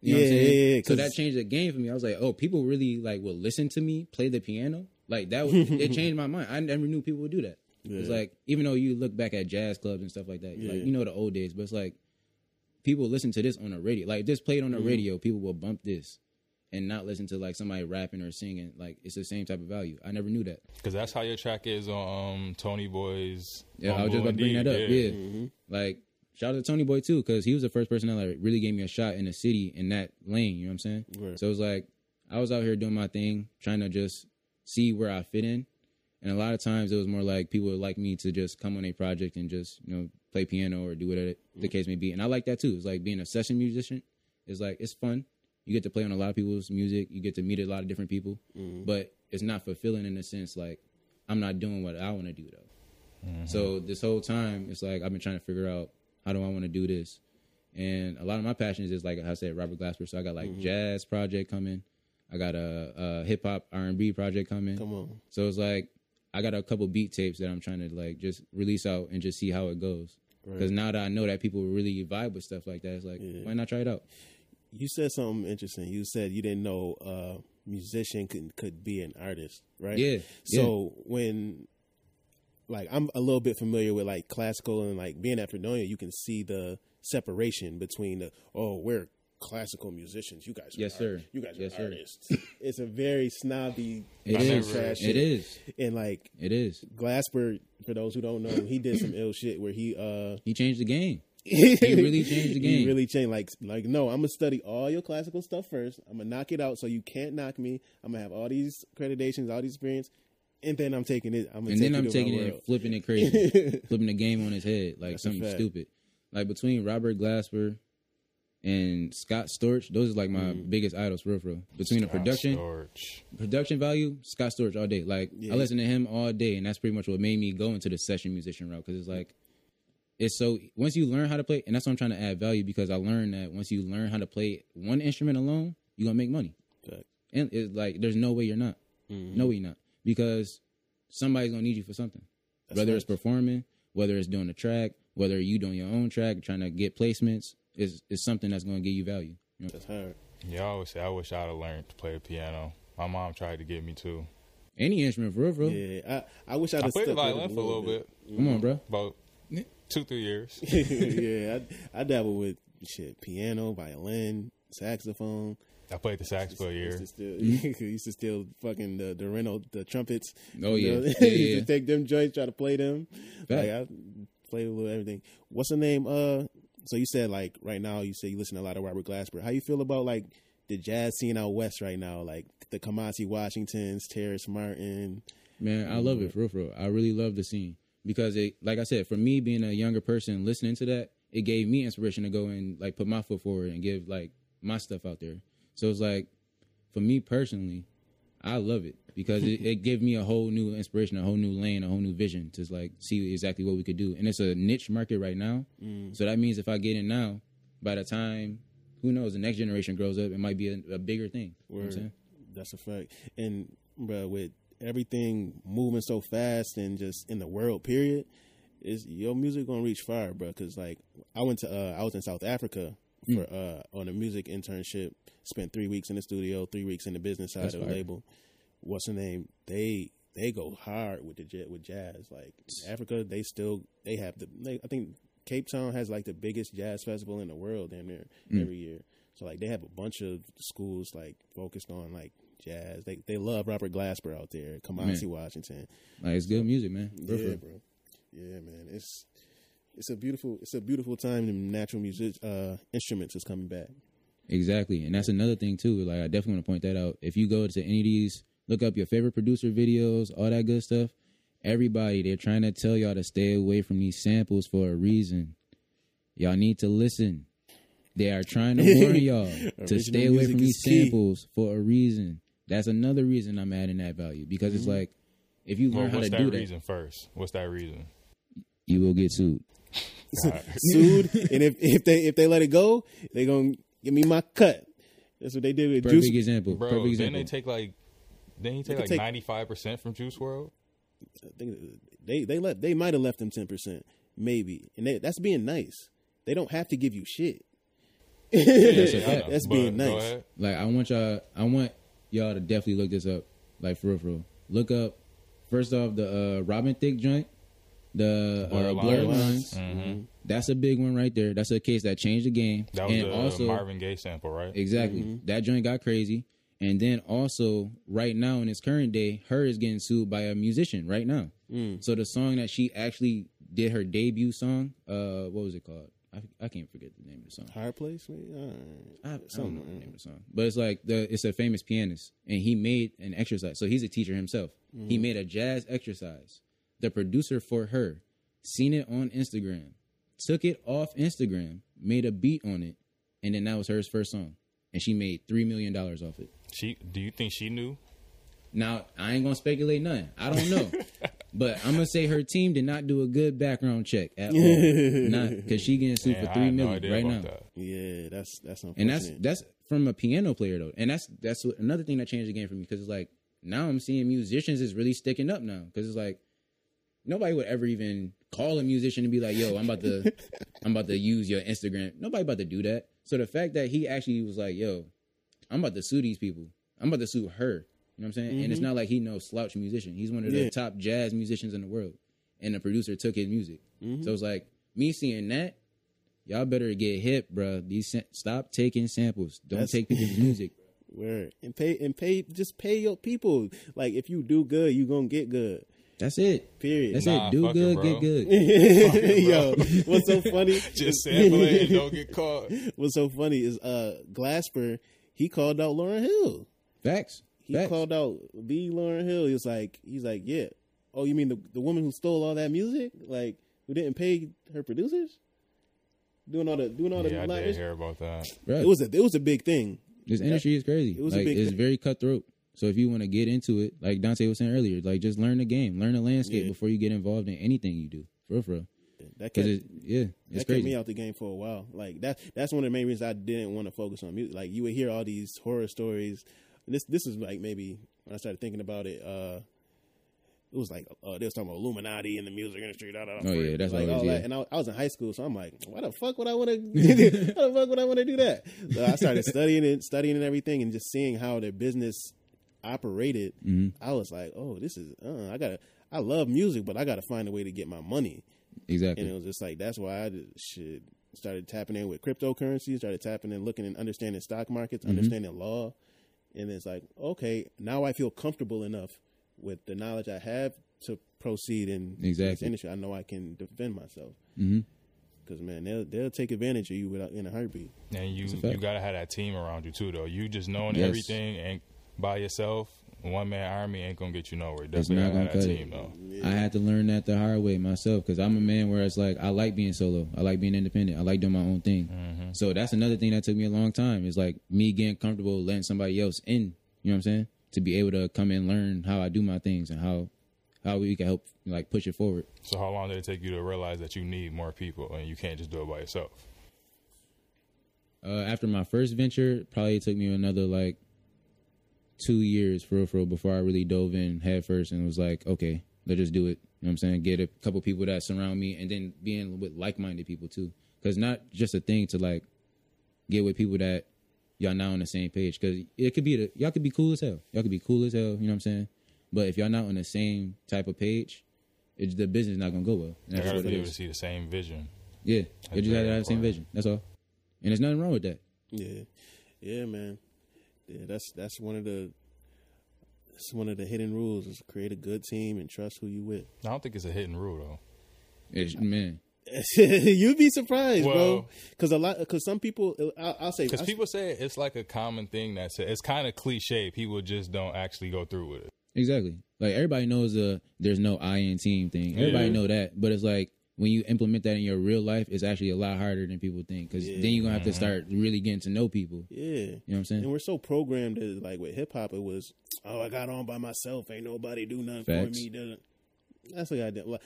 You know what I'm Yeah, saying? yeah, yeah, So that changed the game for me. I was like, oh, people really like will listen to me play the piano. Like that, was, it [laughs] changed my mind. I never knew people would do that. It's like even though you look back at jazz clubs and stuff like that, Yeah. like you know the old days, but it's like people listen to this on the radio. Like if this played on Mm-hmm. the radio, people will bump this and not listen to like somebody rapping or singing. Like it's the same type of value. I never knew that. Because that's how your track is on um, Tony Boy's. Yeah, on I was just about to bring that Indeed. up. Yeah, Mm-hmm. like shout out to Tony Boy too, because he was the first person that like really gave me a shot in the city in that lane. You know what I'm saying? Right. So it was like I was out here doing my thing, trying to just see where I fit in. And a lot of times it was more like people would like me to just come on a project and just you know play piano or do whatever the mm-hmm. case may be. And I like that too. It's like being a session musician. It's like it's fun. You get to play on a lot of people's music. You get to meet a lot of different people, mm-hmm. but it's not fulfilling in the sense like I'm not doing what I want to do though. Mm-hmm. So this whole time, it's like I've been trying to figure out how do I want to do this, and a lot of my passions is like I said, Robert Glasper. So I got like jazz project coming, I got a, a hip hop R and B project coming. Come on. So it's like I got a couple beat tapes that I'm trying to like just release out and just see how it goes. Because now that I know that people really vibe with stuff like that, it's like why not try it out? You said something interesting. You said you didn't know a musician could could be an artist, right? Yeah, So when like I'm a little bit familiar with like classical and like being at Fredonia, you can see the separation between the oh we're classical musicians. You guys, are Yes, sir. You guys Yes, are sir. artists. [laughs] it's a very snobby, It I is. trash It and like It is. Glasper. For those who don't know, he did some ill shit where he uh He changed the game. [laughs] he really changed the game. He really changed. Like, like no, I'm gonna study all your classical stuff first. I'm gonna knock it out so you can't knock me. I'm gonna have all these accreditations, all these experience, and then I'm taking it. I'm gonna and take then I'm you taking it and flipping it crazy, [laughs] flipping the game on his head like That's something stupid. Like between Robert Glasper and Scott Storch, those are like my Mm. biggest idols, real, for real. Between the production, Storch. production value, Scott Storch all day. Like Yeah. I listen to him all day, and that's pretty much what made me go into the session musician route because it's like it's so once you learn how to play, and that's what I'm trying to add value because I learned that once you learn how to play one instrument alone, you're gonna make money. Fact. And it's like there's no way you're not. Mhm. No way you're not because somebody's gonna need you for something. That's whether right. it's performing, whether it's doing a track, whether you doing your own track, trying to get placements, is is something that's gonna give you value. You know? That's hard. Yeah, I always say I wish I'd have learned to play the piano. My mom tried to get me to. Any instrument, for real, for real. Yeah, I, I wish I'd I have played the it violin for a little bit, Come on, bro. about two, three years. [laughs] yeah, I, I dabble with shit, piano, violin, saxophone. I played the sax for a year. Used to steal, [laughs] used to steal fucking the the rental the trumpets. Oh, You yeah. know, [laughs] Yeah, used yeah. to take them joints, try to play them. Fact. Like I played a little everything. What's the name? Uh, so you said like right now you say you listen to a lot of Robert Glasper. How you feel about like the jazz scene out west right now? Like the Kamasi Washingtons, Terrace Martin. Man, I love it for real, for real. I really love the scene because it, like I said, for me being a younger person listening to that, it gave me inspiration to go and like put my foot forward and give like my stuff out there. So it's like, for me personally, I love it because it, it gave me a whole new inspiration, a whole new lane, a whole new vision to like see exactly what we could do. And it's a niche market right now, so that means if I get in now, by the time who knows the next generation grows up, it might be a, a bigger thing. You know what I'm saying? That's a fact. And bro, with everything moving so fast and just in the world, period, is your music gonna reach far, bro? Because like I went to uh, I was in South Africa Mm. for uh, on a music internship. Spent three weeks in the studio, three weeks in the business side That's of the fire. label. What's the name? They they go hard with the jet with jazz. Like Africa, they still they have the. They, I think Cape Town has like the biggest jazz festival in the world, damn near Mm. every year. So like they have a bunch of schools like focused on like jazz. They they love Robert Glasper out there, Kamasi Washington. Like it's good music, man. Real, Yeah, real. bro. Yeah, man. It's it's a beautiful it's a beautiful time. And natural music uh, instruments is coming back. Exactly, and that's another thing too. Like I definitely want to point that out. If you go to any of these, look up your favorite producer videos, all that good stuff. Everybody, they're trying to tell y'all to stay away from these samples for a reason. Y'all need to listen. They are trying to warn [laughs] y'all to stay away from these key. samples for a reason. That's another reason I'm adding that value because it's mm-hmm. like if you Well, learn how to that do that, reason first? What's that reason? you will get sued. Alright. [laughs] Sued, and if if they if they let it go, they gonna give me my cut. That's what they did with Perfect Juice. example. Bro, Perfect didn't example. they take like didn't he take like ninety five percent from Juice WRLD? I think they they let they might have left them ten percent, maybe, and they, that's being nice. They don't have to give you shit. [laughs] That's Yeah, [laughs] I That's but being nice. Like I want y'all, I want y'all to definitely look this up. Like for real, for real. Look up first off the uh, Robin Thicke joint, the uh, Blurred Blurred Lines. Lines. Mhm. That's a big one right there. That's a case that changed the game. That was and the also Marvin Gaye sample, right? exactly that joint got crazy. And then also right now in this current day, H.E.R. is getting sued by a musician right now. So the song that she actually did her debut song, uh, what was it called? I, I can't forget the name of the song. Higher place, maybe? Right. I, I don't know the name of the song, but it's like the it's a famous pianist, and he made an exercise. So he's a teacher himself. He made a jazz exercise. The producer for her seen it on Instagram, took it off Instagram, made a beat on it, and then that was her first song, and she made three million dollars off it. She do you think she knew? Now I ain't gonna speculate nothing. I don't know, [laughs] but I'm gonna say her team did not do a good background check at all. [laughs] not because she getting sued Man, for I three no right now that. Yeah, that's that's unfortunate. and that's that's from a piano player though, and that's that's what, another thing that changed the game for me because it's like now I'm seeing musicians is really sticking up now because it's like nobody would ever even call a musician and be like, "Yo, I'm about to [laughs] I'm about to use your Instagram." Nobody about to do that. So the fact that he actually was like, "Yo, I'm about to sue these people. I'm about to sue her." You know what I'm saying? And it's not like he no slouch musician. He's one of the Mm-hmm. Yeah. top jazz musicians in the world, and the producer took his music. Mm-hmm. So it's like me seeing that. Y'all better get hip, bro. These sa- stop taking samples. Don't That's- take people's [laughs] music. Word. And pay and pay just pay your people. Like if you do good, you gonna get good. That's it. Period. That's Nah, it. Do fuck it, good, get good. [laughs] Yo, what's so funny? [laughs] Just sample it and don't get caught. [laughs] What's so funny is uh Glasper, he called out Lauryn Hill. Facts. He Facts. called out B Lauryn Hill. He was like he's like, Yeah. Oh, you mean the the woman who stole all that music? Like who didn't pay her producers? Doing all the doing all the Yeah, I like, did hear about that. Bro, it was a it was a big thing. this industry is crazy. it was a like big it's thing. very cutthroat. So if you want to get into it, like Dante was saying earlier, like just learn the game, learn the landscape Yeah. before you get involved in anything you do. For real, for real. That kept, it, yeah, it's that kept me out the game for a while. Like that that's one of the main reasons I didn't want to focus on music. Like you would hear all these horror stories. And this this is like maybe when I started thinking about it, uh it was like uh, they was talking about Illuminati in the music industry. Da, da, da, Oh, yeah, that's like always- yeah. that. And I, I was in high school, so I'm like, why the fuck would I want to? [laughs] [laughs] why the fuck would I want to do that? So I started studying it, studying and everything, and just seeing how their business operated. Mm-hmm. I was like, oh, this is. Uh, I gotta. I love music, but I gotta find a way to get my money. exactly. And it was just like that's why I just should started tapping in with cryptocurrency, started tapping in, looking and understanding stock markets, Mm-hmm. understanding law, and it's like okay, now I feel comfortable enough with the knowledge I have to proceed in this Exactly. industry. I know I can defend myself hmm because man, they'll they'll take advantage of you without in a heartbeat. And you you gotta have that team around you too, though. You just knowing Yes. everything and by yourself, one man army ain't gonna get you nowhere. It's Definitely not gonna cut team it. though. I had to learn that the hard way myself because I'm a man where it's like I like being solo. I like being independent. I like doing my own thing. Mm-hmm. So that's another thing that took me a long time. Is like me getting comfortable letting somebody else in. You know what I'm saying? To be able to come and learn how I do my things and how how we can help like push it forward. So how long did it take you to realize that you need more people and you can't just do it by yourself? Uh, after my first venture, probably took me another like two years for real, for real before I really dove in head first and was like, okay, let's just do it. You know what I'm saying? Get a couple people that surround me and then being with like minded people too. Cause not just a thing to like get with people that y'all not on the same page. Cause it could be the, y'all could be cool as hell. Y'all could be cool as hell. You know what I'm saying? But if y'all not on the same type of page, it's the business not gonna go well. And You that's gotta what it be able to see the same vision. Yeah, you just gotta have the same vision. That's all. And there's nothing wrong with that. Yeah, yeah, man. Yeah, that's that's one of the that's one of the hidden rules is create a good team and trust who you with. I don't think it's a hidden rule though. It's, man, [laughs] You'd be surprised, bro. Because a lot, because some people, I'll, I'll say, Because people say it's like a common thing that's it's kind of cliche. People just don't actually go through with it. Exactly. Like everybody knows the there's no I in team thing. Everybody Yeah. know that, but it's like when you implement that in your real life, it's actually a lot harder than people think. Because Yeah. then you're gonna have to start really getting to know people. Yeah. You know what I'm saying? And we're so programmed that like with hip hop, it was, oh, I got on by myself. Ain't nobody do nothing Facts. for me. da-da." That's what I did. Like,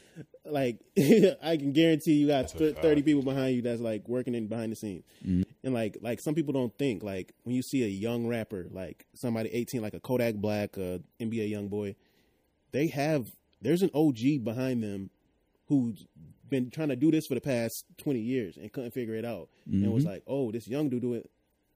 like [laughs] I can guarantee you got That's a th- fact. thirty people behind you that's like working in behind the scenes. Mm-hmm. And like, like some people don't think like when you see a young rapper, like somebody eighteen, like a Kodak Black, uh, NBA YoungBoy, they have there's an OG behind them who's been trying to do this for the past 20 years and couldn't figure it out and was mm-hmm. like oh this young dude do it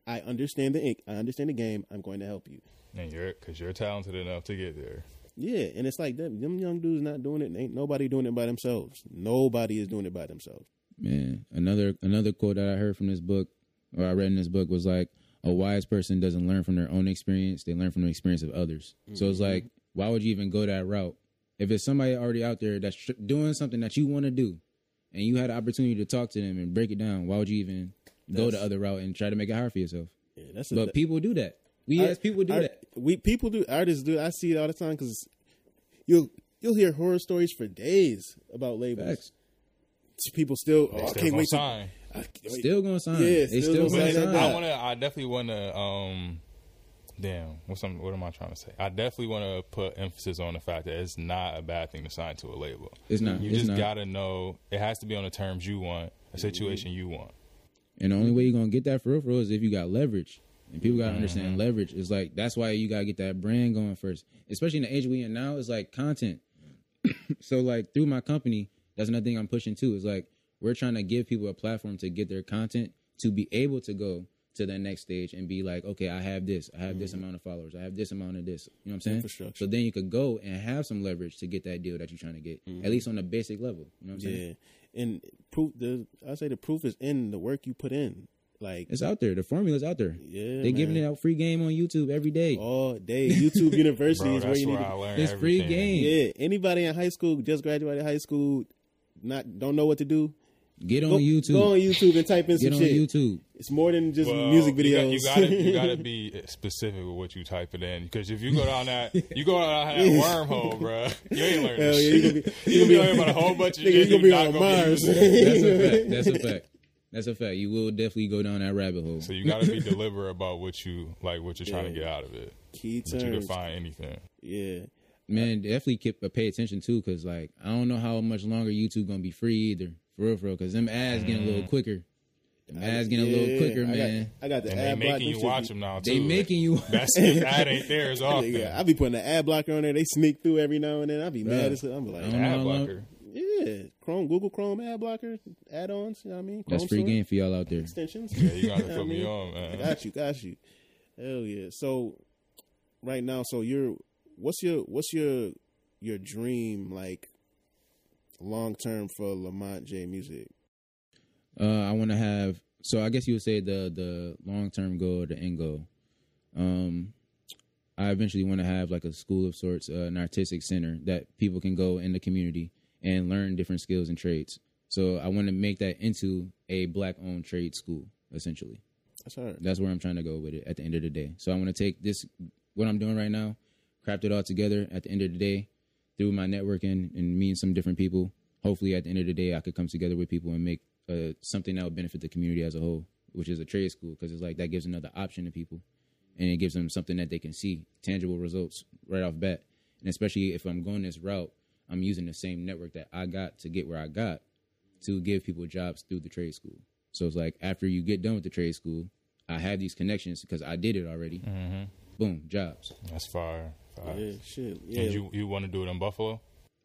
i understand the ink i understand the game i'm going to help you. And you're because you're talented enough to get there. yeah and it's like them, them young dudes not doing it ain't nobody doing it by themselves. Nobody is doing it by themselves. Man, another another quote that I heard from this book, or I read in this book, was like, "A wise person doesn't learn from their own experience; they learn from the experience of others." So it's mm-hmm. like, why would you even go that route if it's somebody already out there that's tr- doing something that you want to do, and you had the opportunity to talk to them and break it down? Why would you even go the other route and try to make it hard for yourself? yeah that's a, But people do that. We as people do art- that. we people do artists do i see it all the time because you'll you'll hear horror stories for days about labels Facts. people still oh, i Still can't gonna wait to sign. I can't wait. Still gonna sign. Yeah, they still still gonna gonna sign sign. I want to. I definitely want to. Um, damn. What's some, What am I trying to say? I definitely want to put emphasis on the fact that it's not a bad thing to sign to a label. It's not. You it's just not. gotta know it has to be on the terms you want, a situation you want. And the only way you're gonna get that for real, for real is if you got leverage. And people gotta Mm-hmm. understand leverage is like that's why you gotta get that brand going first. Especially in the age we in now, it's like content. [coughs] so like through my company, that's another thing I'm pushing too. Is like we're trying to give people a platform to get their content to be able to go to the next stage and be like, okay, I have this, I have this mm-hmm. amount of followers, I have this amount of this. You know what I'm saying? Infrastructure. So then you could go and have some leverage to get that deal that you're trying to get, at mm-hmm. least on the basic level. You know what I'm saying? Yeah, and proof. The I say the proof is in the work you put in. Like It's out there. The formula's out there. Yeah, they're giving man. it out free game on YouTube every day. all day, YouTube [laughs] University Bro, is where you where need. I To, learned It's free game. yeah, anybody in high school just graduated high school, not don't know what to do. Get on Go, YouTube. Go on YouTube and type in Get some on shit. YouTube. It's more than just Well, music you got- videos. You, gotta, you gotta [laughs] be specific with what you type it in because if you go down that, you go down that [laughs] wormhole, bro. You ain't learning Hell yeah, shit. [laughs] you gonna be- you you gonna be learning about a whole bunch of Nigga, shit. you gonna be not on gonna Mars. using. That's a fact. That's a fact. That's a fact. You will definitely go down that rabbit hole. So you gotta be deliberate about what you like, what you're trying to get out of it. Key terms. But you define anything. Yeah, Man, definitely keep uh, pay attention too, because like I don't know how much longer YouTube gonna be free either. For real, for real, because them ads getting a little mm. quicker. Them ads getting a little quicker, I got- man. I got the And they ad block. making you shit watch be- them now too. They making you. That's that [laughs] ain't there as [laughs] often. Yeah, I be putting the ad blocker on there. They sneak through every now and then. I be mad as hell. I'm like, I Ad how long- blocker. yeah, Chrome, Google Chrome ad blocker, add-ons. You know what I mean? That's Chrome free Store, game for y'all out there. extensions. Yeah, you gotta know put me on, man. Got you, got you. Hell yeah. So right now, so you're what's your what's your your dream like long term for Lamont J Musiq? Uh, I want to have. So I guess you would say the the long term goal or the end goal. Um, I eventually want to have like a school of sorts, uh, an artistic center that people can go in the community and learn different skills and trades. So I want to make that into a black owned trade school, essentially. That's hard. That's where I'm trying to go with it at the end of the day. So I want to take this, what I'm doing right now, craft it all together at the end of the day through my networking and meeting some different people. Hopefully, at the end of the day, I could come together with people and make uh, something that would benefit the community as a whole, which is a trade school, because it's like that gives another option to people and it gives them something that they can see, tangible results right off bat. And especially if I'm going this route, I'm using the same network that I got to get where I got to give people jobs through the trade school. So it's like after you get done with the trade school, I have these connections because I did it already. Mm-hmm. Boom, jobs. That's fire. Fire. Yeah, shit. Yeah, And you you want to do it in Buffalo?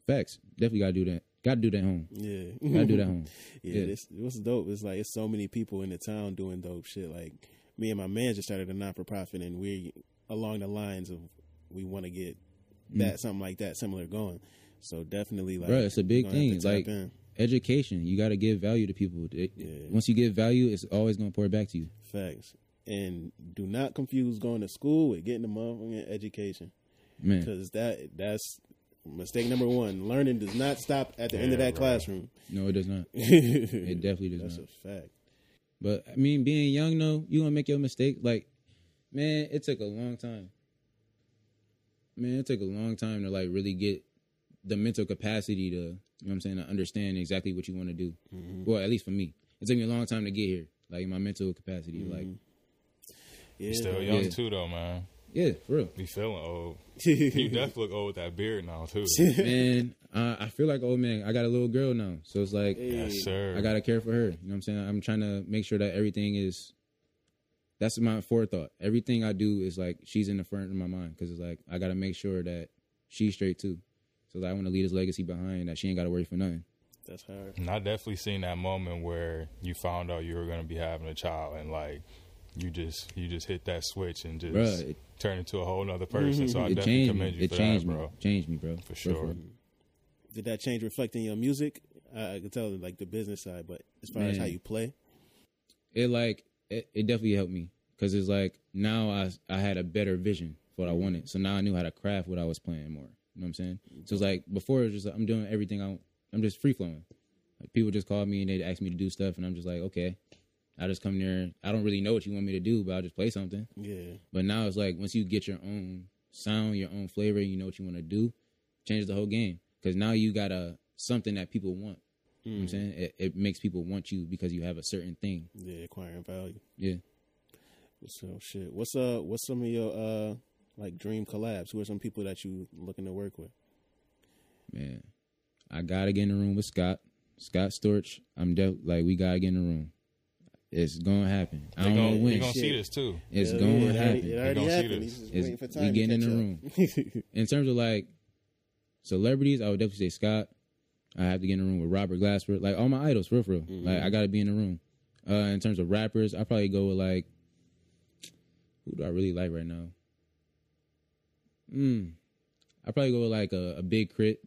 Facts. Definitely gotta do that. Gotta do that home. yeah. Gotta do that [laughs] home. Yeah, Yeah. This, what's dope is like it's so many people in the town doing dope shit. Like me and my man just started a non for profit, and we along the lines of we want to get that something like that similar going. So definitely, like, Mm. Bruh, it's a big we're gonna have thing. Like in. education, you gotta give value to people. It- Yeah. Once you give value, it's always gonna pour back to you. facts, and do not confuse going to school with getting a motherfucking education Man, because that that's mistake number one. Learning does not stop at the end of that right. classroom. no, it does not. it [laughs] It definitely does That's not. That's a fact. But I mean, being young, though, you gonna make your mistake. Like, man, it took a long time. man, it took a long time to like really get the mental capacity to, you know what I'm saying, to understand exactly what you want to do. Mm-hmm. Well, at least for me, it took me a long time to get here. Like my mental capacity, like mm-hmm. Yeah, You still young Yeah. too, though, man. Yeah, for real. Be feeling old. [laughs] You definitely look old with that beard now too. [laughs] man, uh, I feel like oh man, I got a little girl now, so it's like yes, sir. I gotta care for her. You know what I'm saying? I'm trying to make sure that everything is. That's my forethought. Everything I do is like she's in the front of my mind because it's like I gotta make sure that she's straight too. So like, I want to leave this legacy behind that she ain't gotta worry for nothing. That's hard. And I definitely seen that moment where you found out you were gonna be having a child, and like you just you just hit that switch and just Bruh, it- turn into a whole nother person. Mm-hmm. So I it definitely changed me. commend you It for changed that, me. bro. Changed me, bro. For sure. Did that change reflect in your music? I, I can tell like the business side, but as far as how you play, It like it, it definitely helped me because it's like now I I had a better vision for what I wanted. So now I knew how to craft what I was playing more. You know what I'm saying? So it's like before it was just like, I'm doing everything I I'm just free flowing. Like people just call me and they ask me to do stuff and I'm just like okay. I just come there. I don't really know what you want me to do, but I'll just play something. yeah, But now it's like once you get your own sound, your own flavor, you know what you want to do, changes the whole game. Because now you got a something that people want. You know what I'm saying? It, it makes people want you because you have a certain thing. yeah, acquiring value. Yeah. So shit. What's uh what's some of your uh like dream collabs? Who are some people that you looking to work with? Man, I gotta get in the room with Scott. Scott Storch. I'm def- like we gotta get in the room. It's gonna happen. I don't gonna, know you when. gonna see this too. It's Hell gonna yeah, it happen. It already gonna see happened. this. He's just It's- waiting for we time. getting in the up. [laughs] In terms of like celebrities, I would definitely say Scott. I have to get in the room with Robert Glasper. Like all my idols, for real, for real. Like I gotta be in the room. Uh, in terms of rappers, I probably go with like who do I really like right now? Hmm. I probably go with like a, a Big K.R.I.T.,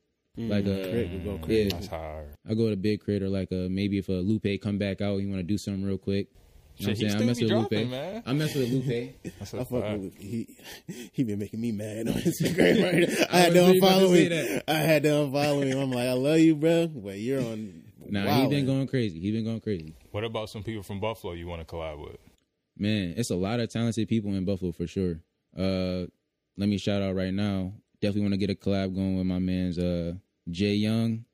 like a K.R.I.T., we go yeah. crit. That's hard. I go with a Big K.R.I.T. or like a maybe if a Lupe come back out, you want to do something real quick. You know Shit, what I'm saying? I mess be with dropping, Lupe. man. I mess with Lupe. [laughs] That's I a fuck fact. with he. He been making me mad on [laughs] Instagram. [laughs] Right? I I had to was really about to unfollow say him. that. I had to unfollow him. I'm like, I love you, bro, but you're on. Nah, he wildin'. been going crazy. He been going crazy. What about some people from Buffalo you want to collab with? Man, it's a lot of talented people in Buffalo for sure. Uh, let me shout out right now. Definitely want to get a collab going with my man's uh Jay Young,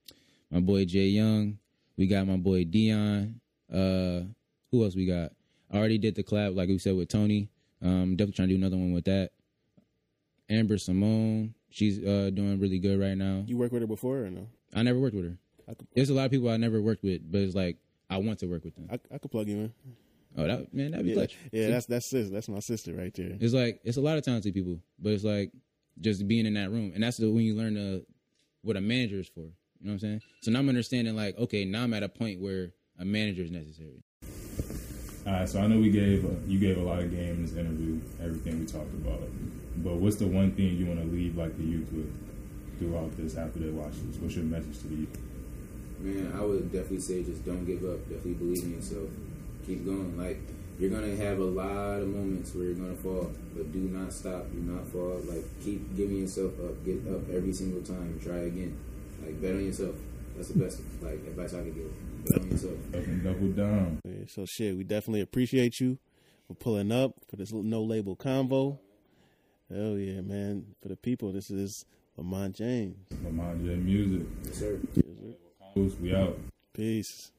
my boy Jay Young. We got my boy Dion. Uh, who else we got? I already did the collab like we said with Tony. Um, definitely trying to do another one with that. Amber Simone, she's uh doing really good right now. You worked with her before or no? I never worked with her. Could, There's a lot of people I never worked with, but it's like I want to work with them. I, I could plug you in. Oh, that man, that'd be Yeah, clutch. yeah, that's that's sis. That's my sister right there. It's like it's a lot of talented people, but it's like just being in that room, and that's the when you learn the what a manager is for. You know what I'm saying? So now I'm understanding like, okay, now I'm at a point where a manager is necessary. All right, so I know we gave uh, you gave a lot of game in this interview, everything we talked about. But what's the one thing you want to leave like the youth with throughout this after they watch this? What's your message to the youth? Man, I would definitely say just don't give up. Definitely believe in yourself. Keep going. Like you're gonna have a lot of moments where you're gonna fall, but do not stop. Do not fall. Like keep giving yourself up. Get up every single time. Try again. Like bet on yourself. That's the best like advice I could give. Bet on yourself. Double, double down. So shit, we definitely appreciate you for pulling up for this no label convo. Hell yeah, man! For the people, this is Lamont James. Lamont James Musiq. Yes, sir. Yes, sir. We out. Peace.